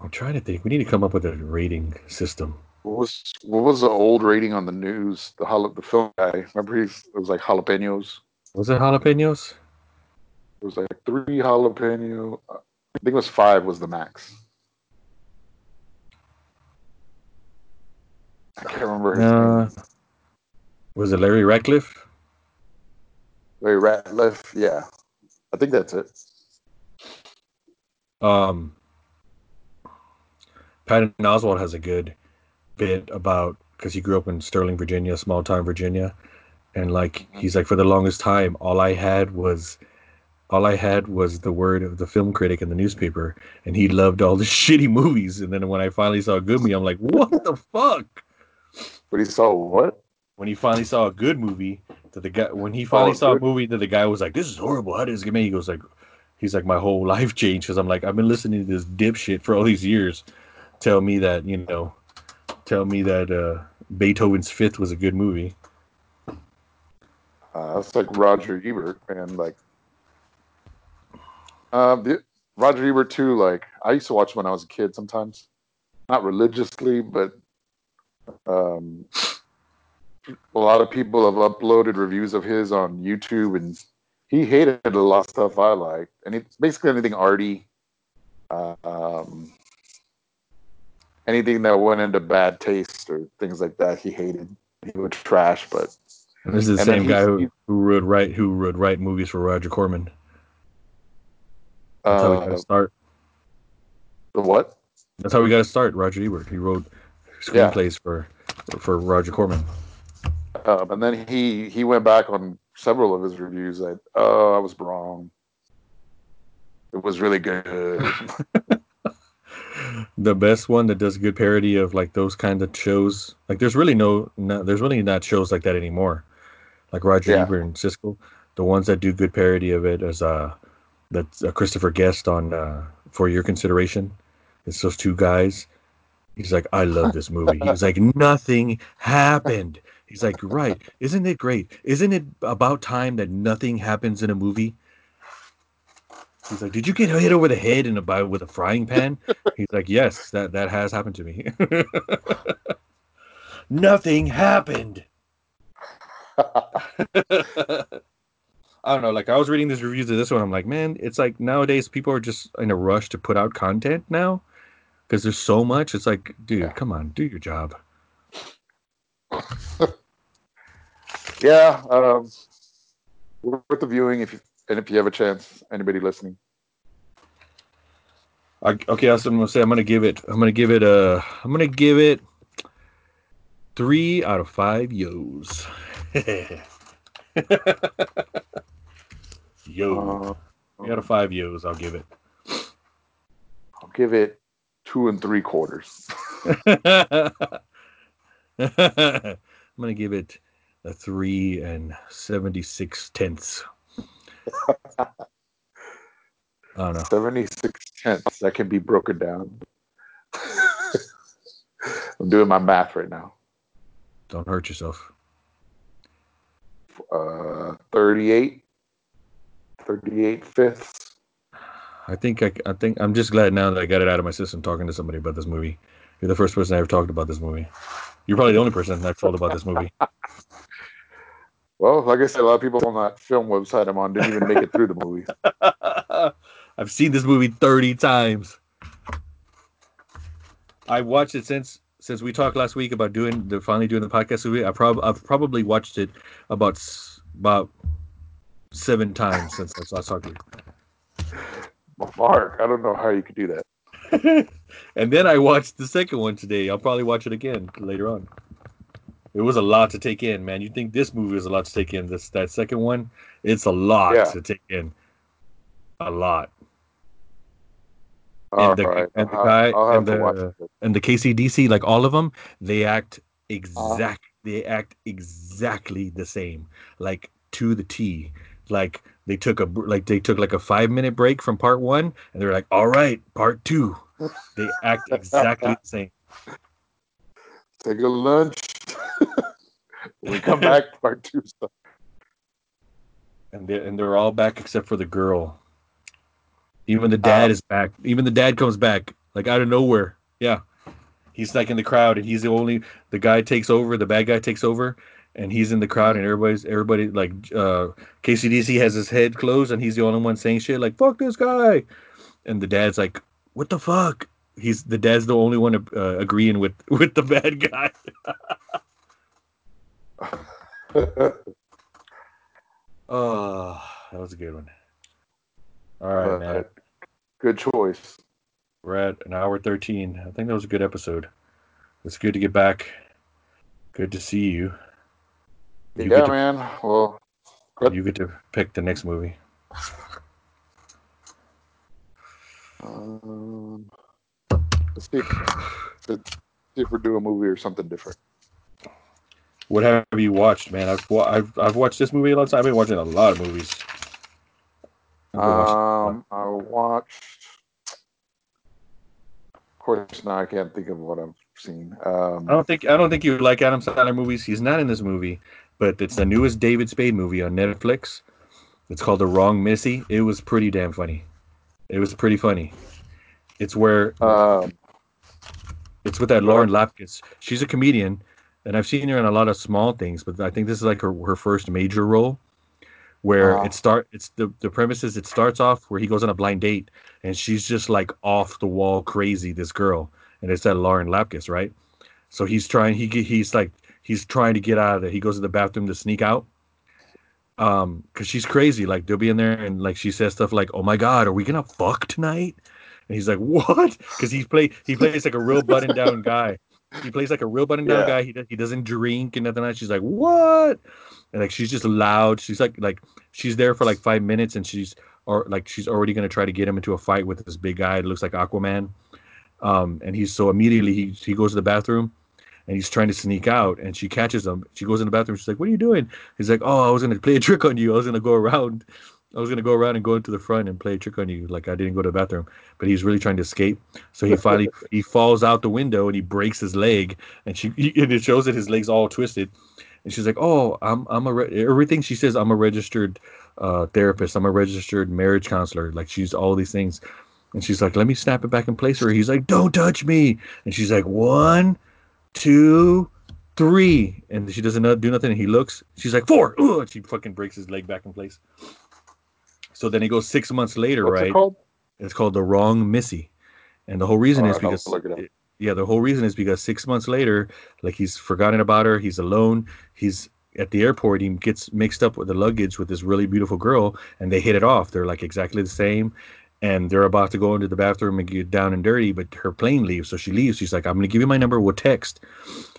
I'm trying to think. We need to come up with a rating system. What was what was the old rating on the news? The jala- the film guy. Remember, he it was like jalapenos. Was it jalapenos? It was like three jalapeno. I think it was five was the max. I can't remember his Uh, name. was it Larry Ratcliffe? Larry Ratliff. Yeah, I think that's it. Um, Patton Oswalt has a good bit about because he grew up in Sterling, Virginia, small town Virginia, and like mm-hmm. he's like for the longest time, all I had was, all I had was the word of the film critic in the newspaper, and he loved all the shitty movies. And then when I finally saw a good movie, I'm like, what the fuck? But he saw what? When he finally saw a good movie, that the guy when he finally Oh, saw a movie that the guy was like, this is horrible. How did this get made? He goes like, he's like, my whole life changed because I'm like, I've been listening to this dipshit for all these years, tell me that you know, tell me that uh, Beethoven's Fifth was a good movie. Uh, that's like Roger Ebert, and like, um, the, Roger Ebert too. Like, I used to watch when I was a kid. Sometimes, not religiously, but um, a lot of people have uploaded reviews of his on YouTube, and he hated a lot of stuff I liked, and it's basically anything arty, uh, um, anything that went into bad taste or things like that. He hated. He would trash, but And this is the same guy who, who would write who would write movies for Roger Corman. That's how we got uh, to start. the what? That's how we got to start. Roger Ebert. He wrote Yeah. screenplays for for Roger Corman. Um, and then he he went back on several of his reviews that oh I was wrong. It was really good. the best one that does good parody of like those kind of shows. Like there's really no, no there's really not shows like that anymore. Like Roger Yeah. Ebert and Siskel, the ones that do good parody of it is uh that's uh, Christopher Guest on uh for your consideration. It's those two guys. He's like, I love this movie. He's like, nothing happened. He's like, right? Isn't it great? Isn't it about time that nothing happens in a movie? He's like, did you get hit over the head in a by with a frying pan? He's like, yes, that that has happened to me. Nothing happened. I don't know. Like I was reading these reviews of this one, I'm like, man, it's like nowadays people are just in a rush to put out content now because there's so much. It's like, dude, Yeah. come on, do your job. Yeah, um, worth the viewing if you, and if you have a chance, anybody listening. I, okay, I'm gonna say. I'm gonna give it. I'm gonna give it a. I'm gonna give it three out of five yo's. Yo, Uh, three out of five yo's. I'll give it. I'll give it two and three quarters. I'm gonna give it a three and seventy six tenths. I don't know. 76 tenths. That can be broken down. I'm doing my math right now. Don't hurt yourself. Uh, 38, 38 fifths. I think I, I think I'm just glad now that I got it out of my system talking to somebody about this movie. You're the first person I ever talked about this movie. You're probably the only person I've told about this movie. Well, like I said, a lot of people on that film website I'm on didn't even make it through the movie. I've seen this movie 30 times. I watched it since since we talked last week about doing the finally doing the podcast movie. I prob I've probably watched it about s- about seven times since I last talked to Mark, I don't know how you could do that. and then I watched the second one today. I'll probably watch it again later on. It was a lot to take in, man. You think this movie was a lot to take in? This that second one, it's a lot Yeah. to take in. A lot. All the- right, and the I'll- guy- I'll and the- and the KCDC, like all of them, they act Uh-huh. exact. They act exactly the same, like to the T. Like they took a like they took like a five minute break from part one, and they're like, "All right, part two. They act exactly the same. Take a lunch. When we come back, part two stuff. and they and they're all back except for the girl. Even the dad Uh, is back. Even the dad comes back like out of nowhere. Yeah, he's like in the crowd, and he's the only. The guy takes over. The bad guy takes over, and he's in the crowd, and everybody's everybody like uh, KCDC has his head closed, and he's the only one saying shit like "fuck this guy," and the dad's like, "What the fuck." He's the dad's the only one uh, agreeing with with the bad guy. Oh, that was a good one. All right, But, man. Good choice. We're at an hour 13. I think that was a good episode. It's good to get back. Good to see you. You, yeah, to, man. Well, you get to pick the next movie. um, let's see. Let's see if we're doing a movie or something different. What have you watched, man? I've wa- I've I've watched this movie a lot of time. I've been watching a lot of movies. I've been watching- Um, I watched. Of course, now I can't think of what I've seen. Um, I don't think I don't think you like Adam Sandler movies. He's not in this movie, but it's the newest David Spade movie on Netflix. It's called The Wrong Missy. It was pretty damn funny. It was pretty funny. It's where um, It's with that Lauren Lapkus. She's a comedian, and I've seen her in a lot of small things, but I think this is like her, her first major role. Where it start, it's the the premise is it starts off where he goes on a blind date, and she's just like off the wall crazy. This girl, and it's that Lauren Lapkus, right? So he's trying. He he's like he's trying to get out of there. He goes to the bathroom to sneak out. Um, cause she's crazy. Like they'll be in there, and like she says stuff like, "Oh my God, are we gonna fuck tonight?" And he's like, "What?" Because he play he plays like a real button down guy. He plays like a real button down Yeah. guy. He do- he doesn't drink and nothing. Like she's like, "What?" And like she's just loud. She's like like she's there for like five minutes, and she's or like she's already gonna try to get him into a fight with this big guy. that looks like Aquaman. Um, and he's so immediately he he goes to the bathroom. And he's trying to sneak out, and she catches him. She goes in the bathroom. She's like, "What are you doing?" He's like, "Oh, I was gonna play a trick on you. I was gonna go around. I was gonna go around and go into the front and play a trick on you. Like I didn't go to the bathroom." But he's really trying to escape. So he finally he falls out the window and he breaks his leg, and she and it shows that his leg's all twisted. And she's like, "Oh, I'm I'm a re-, everything." She says, "I'm a registered uh, therapist. I'm a registered marriage counselor. Like she's all these things." And she's like, "Let me snap it back in place." Or he's like, "Don't touch me." And she's like, "One, two, three, and she doesn't do nothing. And he looks. She's like four. Ugh, she fucking breaks his leg back in place. So then he goes six months later, What's right? it called? It's called the wrong Missy, and the whole reason All is right, because yeah, the whole reason is because six months later, like he's forgotten about her. He's alone. He's at the airport. He gets mixed up with the luggage with this really beautiful girl, and they hit it off. They're like exactly the same, and they're about to go into the bathroom and get down and dirty. But her plane leaves, so she leaves. She's like, "I'm gonna give you my number. We'll text."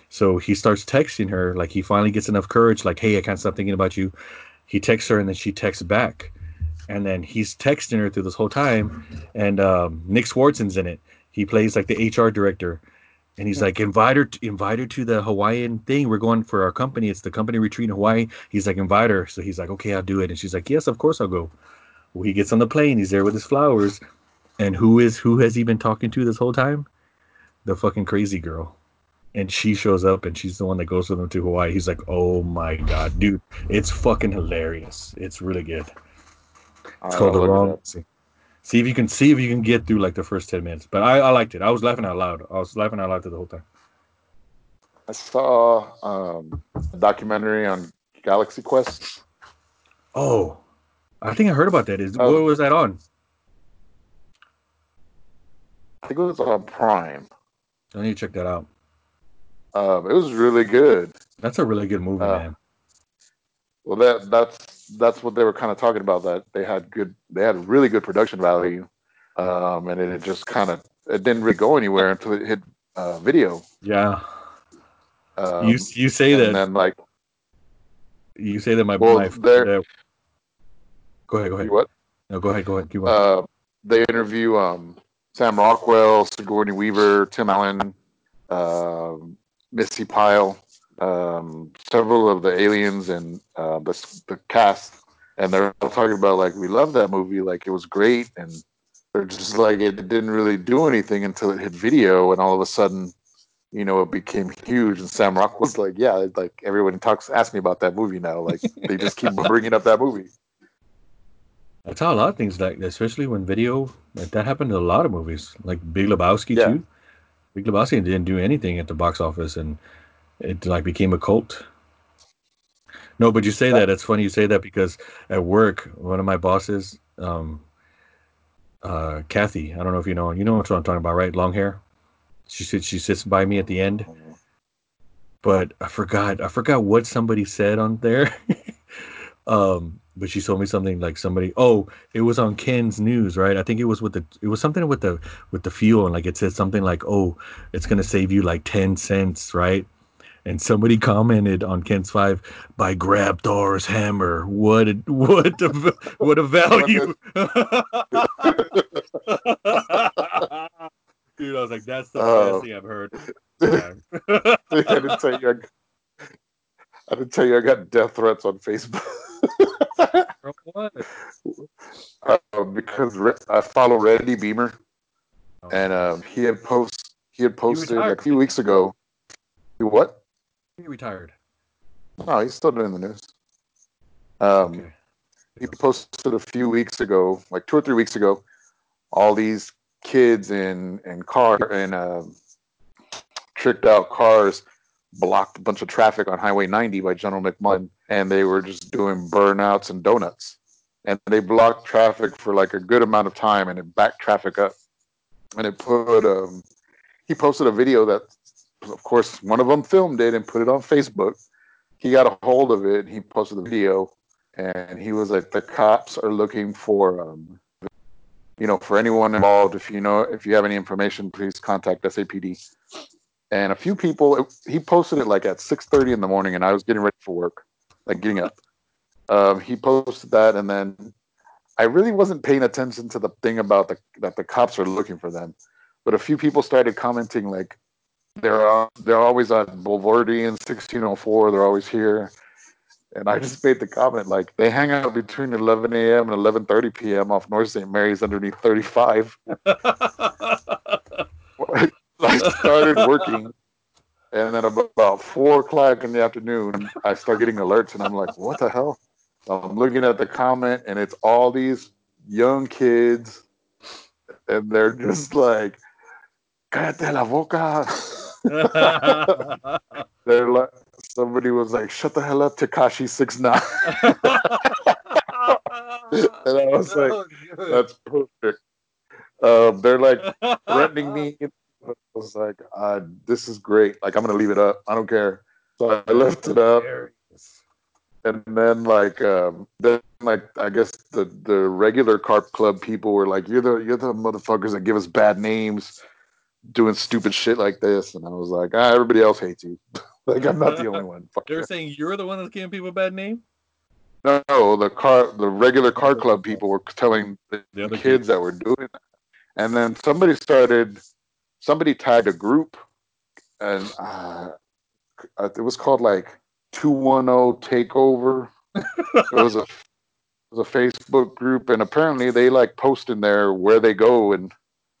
So he starts texting her. Like he finally gets enough courage. Like, "Hey, I can't stop thinking about you." He texts her, and then she texts back, and then he's texting her through this whole time, and um, Nick Swardson's in it. He plays like the HR director, and he's like, invite her, to, invite her to the Hawaiian thing. We're going for our company. It's the company retreat in Hawaii. He's like, invite her. So he's like, okay, I'll do it. And she's like, yes, of course I'll go. Well, he gets on the plane. He's there with his flowers, and who is who has he been talking to this whole time? The fucking crazy girl. And she shows up, and she's the one that goes with him to Hawaii. He's like, oh my god, dude, it's fucking hilarious. It's really good. It's called the wrong. See, see if you can see if you can get through like the first ten minutes. But I, I liked it. I was laughing out loud. I was laughing out loud the whole time. I saw um, a documentary on Galaxy Quest. Oh, I think I heard about that. Is Oh. what was that on? I think it was on Prime. I need to check that out. Um, it was really good. That's a really good movie, Uh, man. Well, that that's that's what they were kind of talking about. That they had good, they had really good production value, um, and it just kind of it didn't really go anywhere until it hit uh, video. Yeah, Um, you you say and that. then like you say that my Well, there- that- go ahead. Go ahead. what No, go ahead. Go ahead. Keep uh, they interview um, Sam Rockwell, Sigourney Weaver, Tim Allen, um, Missy Pyle, um, several of the aliens and uh, the, the cast, and they're all talking about like we love that movie, like it was great, and they're just like it didn't really do anything until it hit video, and all of a sudden, you know, it became huge. And Sam Rock was like, yeah, it's like everyone talks, ask me about that movie now, like they just keep bringing up that movie. That's how a lot of things like, especially when video, like that happened to a lot of movies, like Big Lebowski Yeah. too. Big Lebowski didn't do anything at the box office, and it like became a cult. No, but you say that. It's funny you say that because at work, one of my bosses, um, uh, Kathy, I don't know if you know, you know what I'm talking about, right? Long hair. She sits, she sits by me at the end, but I forgot, I forgot what somebody said on there. um, but she told me something like somebody, oh, it was on KENS news, right? I think it was with the, it was something with the, with the fuel, and like it said something like, oh, it's gonna save you like ten cents, right? And somebody commented on KENS Five by Grab Thor's hammer. What a what a what a value. Dude, I was like, that's the Oh. best thing I've heard. Yeah. I didn't tell you. I, I didn't tell you I got death threats on Facebook what? uh, because I follow Randy Beamer, and um, he had post he had posted retired. a few weeks ago. He what? He retired. No, he's still doing the news. Um, Okay. he posted a few weeks ago, like two or three weeks ago, all these kids in in car in um tricked out cars blocked a bunch of traffic on Highway 90 by General McMullen, and they were just doing burnouts and donuts, and they blocked traffic for like a good amount of time, and it backed traffic up, and it put um he posted a video that, of course, one of them filmed it and put it on Facebook. He got a hold of it. He posted the video, and he was like, "The cops are looking for, um, you know, for anyone involved. If you know, if you have any information, please contact SAPD." And a few people, he posted it like at six thirty in the morning, and I was getting ready for work, like getting up. Um, he posted that, and then I really wasn't paying attention to the thing about the that the cops are looking for them, but a few people started commenting like, "They're they're always on Bulverde and sixteen oh four. They're always here." And I just made the comment like they hang out between 11 a.m. and 11:30 p.m. off North St. Mary's underneath 35. I started working, and then about four o'clock in the afternoon, I start getting alerts, and I'm like, "What the hell?" I'm looking at the comment, and it's all these young kids, and they're just like, "Cállate la boca." They're like somebody was like, "Shut the hell up, Tekashi Six Nine. and I was like, "That's perfect." Um, they're like threatening me. I was like, uh, "This is great. Like, I'm gonna leave it up. I don't care." So I left it up. And then like um, then like I guess the the regular carp club people were like, "You're the you're the motherfuckers that give us bad names." Doing stupid shit like this, and I was like, ah, everybody else hates you. like I'm not the only one. Fuck They're saying you're the one that's giving people a bad name. No, the car, the regular car club people were telling the, the kids, kids that were doing that, and then somebody started, somebody tagged a group, and uh, it was called like two one zero takeover. it was a it was a Facebook group, and apparently they like post in there where they go and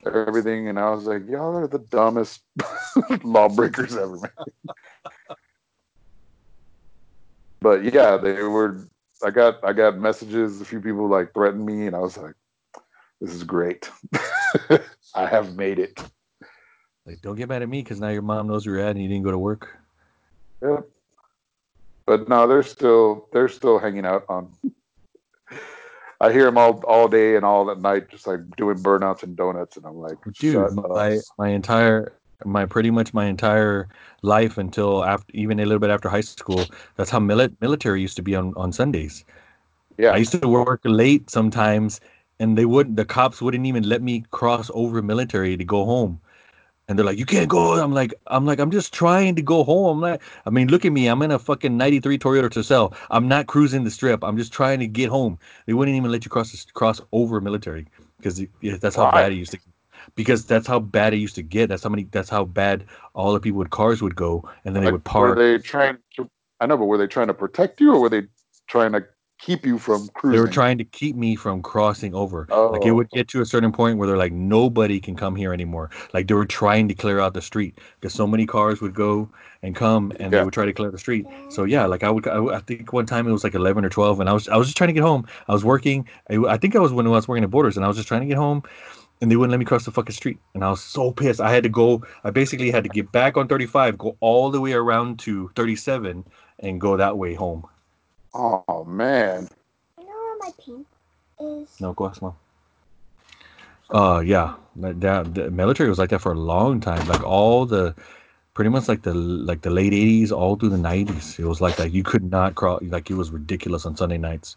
everything, and I was like, y'all are the dumbest lawbreakers ever, man. but yeah, they were. I got I got messages. A few people like threatened me, and I was like, "This is great. I have made it." Like, don't get mad at me because now your mom knows where you're at and you didn't go to work. Yep. But no, they're still they're still hanging out on I hear him all all day and all at night, just like doing burnouts and donuts, and I'm like, dude, my my entire my pretty much my entire life until after even a little bit after high school. That's how mili- military used to be on on Sundays. Yeah, I used to work late sometimes, and they wouldn't. The cops wouldn't even let me cross over military to go home and they're like, "You can't go." I'm like, "I'm like, I'm just trying to go home." I'm like, I mean, look at me. I'm in a fucking '93 Toyota Tercel. I'm not cruising the strip. I'm just trying to get home. They wouldn't even let you cross the, cross over military because that's how Why? bad it used to. Because that's how bad it used to get. That's how many. That's how bad all the people with cars would go, and then like, they would park. Were they trying to? I know, but were they trying to protect you, or were they trying to keep you from cruising. They were trying to keep me from crossing over. Oh. Like it would oh. get to a certain point where they're like, nobody can come here anymore. Like they were trying to clear out the street because so many cars would go and come and yeah. they would try to clear the street. So yeah, like I would, I, I, think one time it was like 11 or 12 and I was, I was just trying to get home. I was working. I, I think I was when I was working at Borders and I was just trying to get home and they wouldn't let me cross the fucking street. And I was so pissed. I had to go, I basically had to get back on 35, go all the way around to 37 and go that way home. Oh man You know where my pink is. No, go ask mom. Uh, yeah, that, the military was like that for a long time. Like all the, pretty much like the like the late '80s, all through the '90s. It was like that. You could not crawl. Like it was ridiculous on Sunday nights.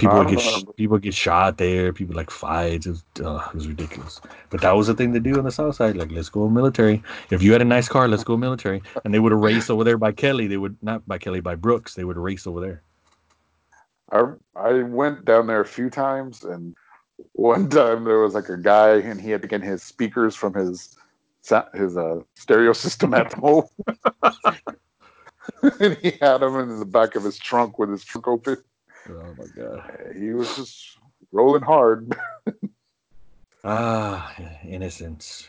People would get sh- people would get shot there. People like fights. It was, uh, it was ridiculous. But that was the thing to do on the south side. Like let's go military. If you had a nice car, let's go military. And they would race over there by Kelly. They would not by Kelly by Brooks. They would race over there. I I went down there a few times, and one time there was like a guy, and he had to get his speakers from his his uh, stereo system at home, and he had them in the back of his trunk with his trunk open. Oh my god! He was just rolling hard. ah, innocence.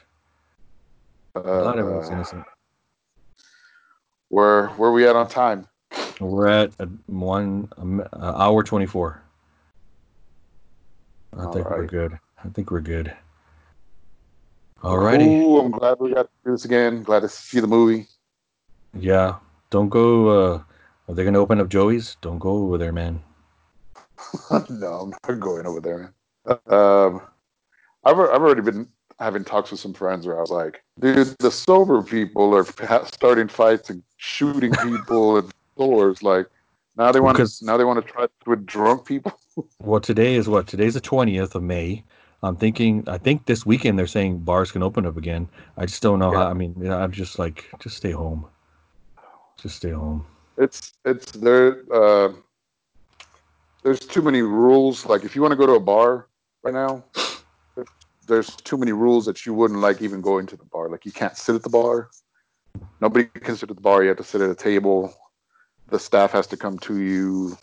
Uh, was uh, innocent. Where where we at on time? We're at one uh, hour twenty four. I All think right. we're good. I think we're good. Alrighty. Ooh, I'm glad we got to do this again. Glad to see the movie. Yeah. Don't go. Uh, are they going to open up Joey's? Don't go over there, man. no, I'm not going over there, man. Um, I've I've already been having talks with some friends where I was like, dude, the sober people are starting fights and shooting people and stores. Like now they want to now they want to try with drunk people. well, today is what? Today's the twentieth of May. I'm thinking. I think this weekend they're saying bars can open up again. I just don't know yeah. how. I mean, I'm just like, just stay home. Just stay home. It's it's there. Uh, there's too many rules. Like if you want to go to a bar right now, there's too many rules that you wouldn't like even going to the bar. Like you can't sit at the bar. Nobody can sit at the bar. You have to sit at a table the staff has to come to you.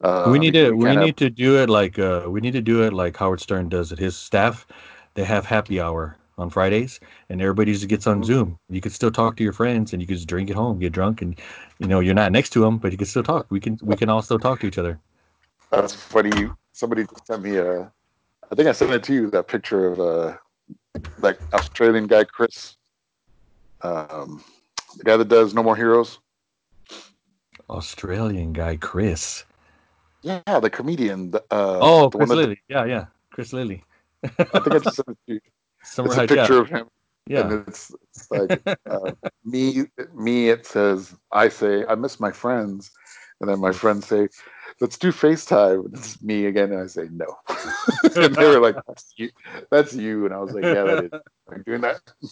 Uh, we need to we need have... to do it like uh, we need to do it like Howard Stern does it. His staff they have happy hour on Fridays, and everybody just gets on mm-hmm. Zoom. You can still talk to your friends, and you can just drink at home, get drunk, and you know you're not next to them, but you can still talk. We can we can all still talk to each other. That's funny. Somebody sent me a, I think I sent it to you that picture of uh like Australian guy Chris. Um, the guy that does No More Heroes. Australian guy, Chris. Yeah, the comedian. the, Uh, Oh, the Chris that- Lilley. Yeah, yeah. Chris Lilley. I think I just sent it to you. Summer It's a picture of him, Yeah. and it's, it's like uh, me. Me, it says, I say, I miss my friends, and then my friends say, let's do FaceTime. And it's me again, and I say no. and they were like, that's you, that's you, and I was like, yeah, that is. I'm doing that.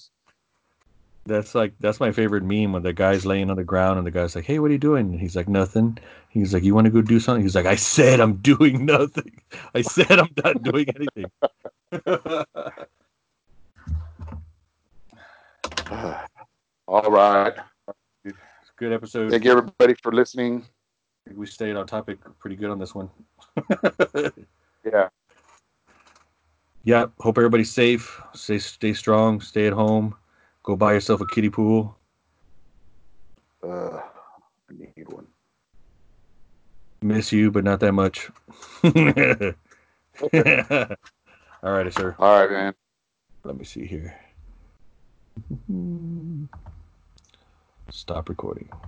That's like that's my favorite meme when the guy's laying on the ground and the guy's like, "Hey, what are you doing?" And he's like, "Nothing." He's like, "You want to go do something?" He's like, "I said I'm doing nothing. I said I'm not doing anything." All right. good episode. Thank you, everybody, for listening. We stayed on topic pretty good on this one. Yeah. yeah. Hope everybody's safe. Stay stay strong. Stay at home. Go buy yourself a kiddie pool. Uh, I need one. Miss you, but not that much. All right, sir. All right, man. Let me see here. Hmm. Stop recording.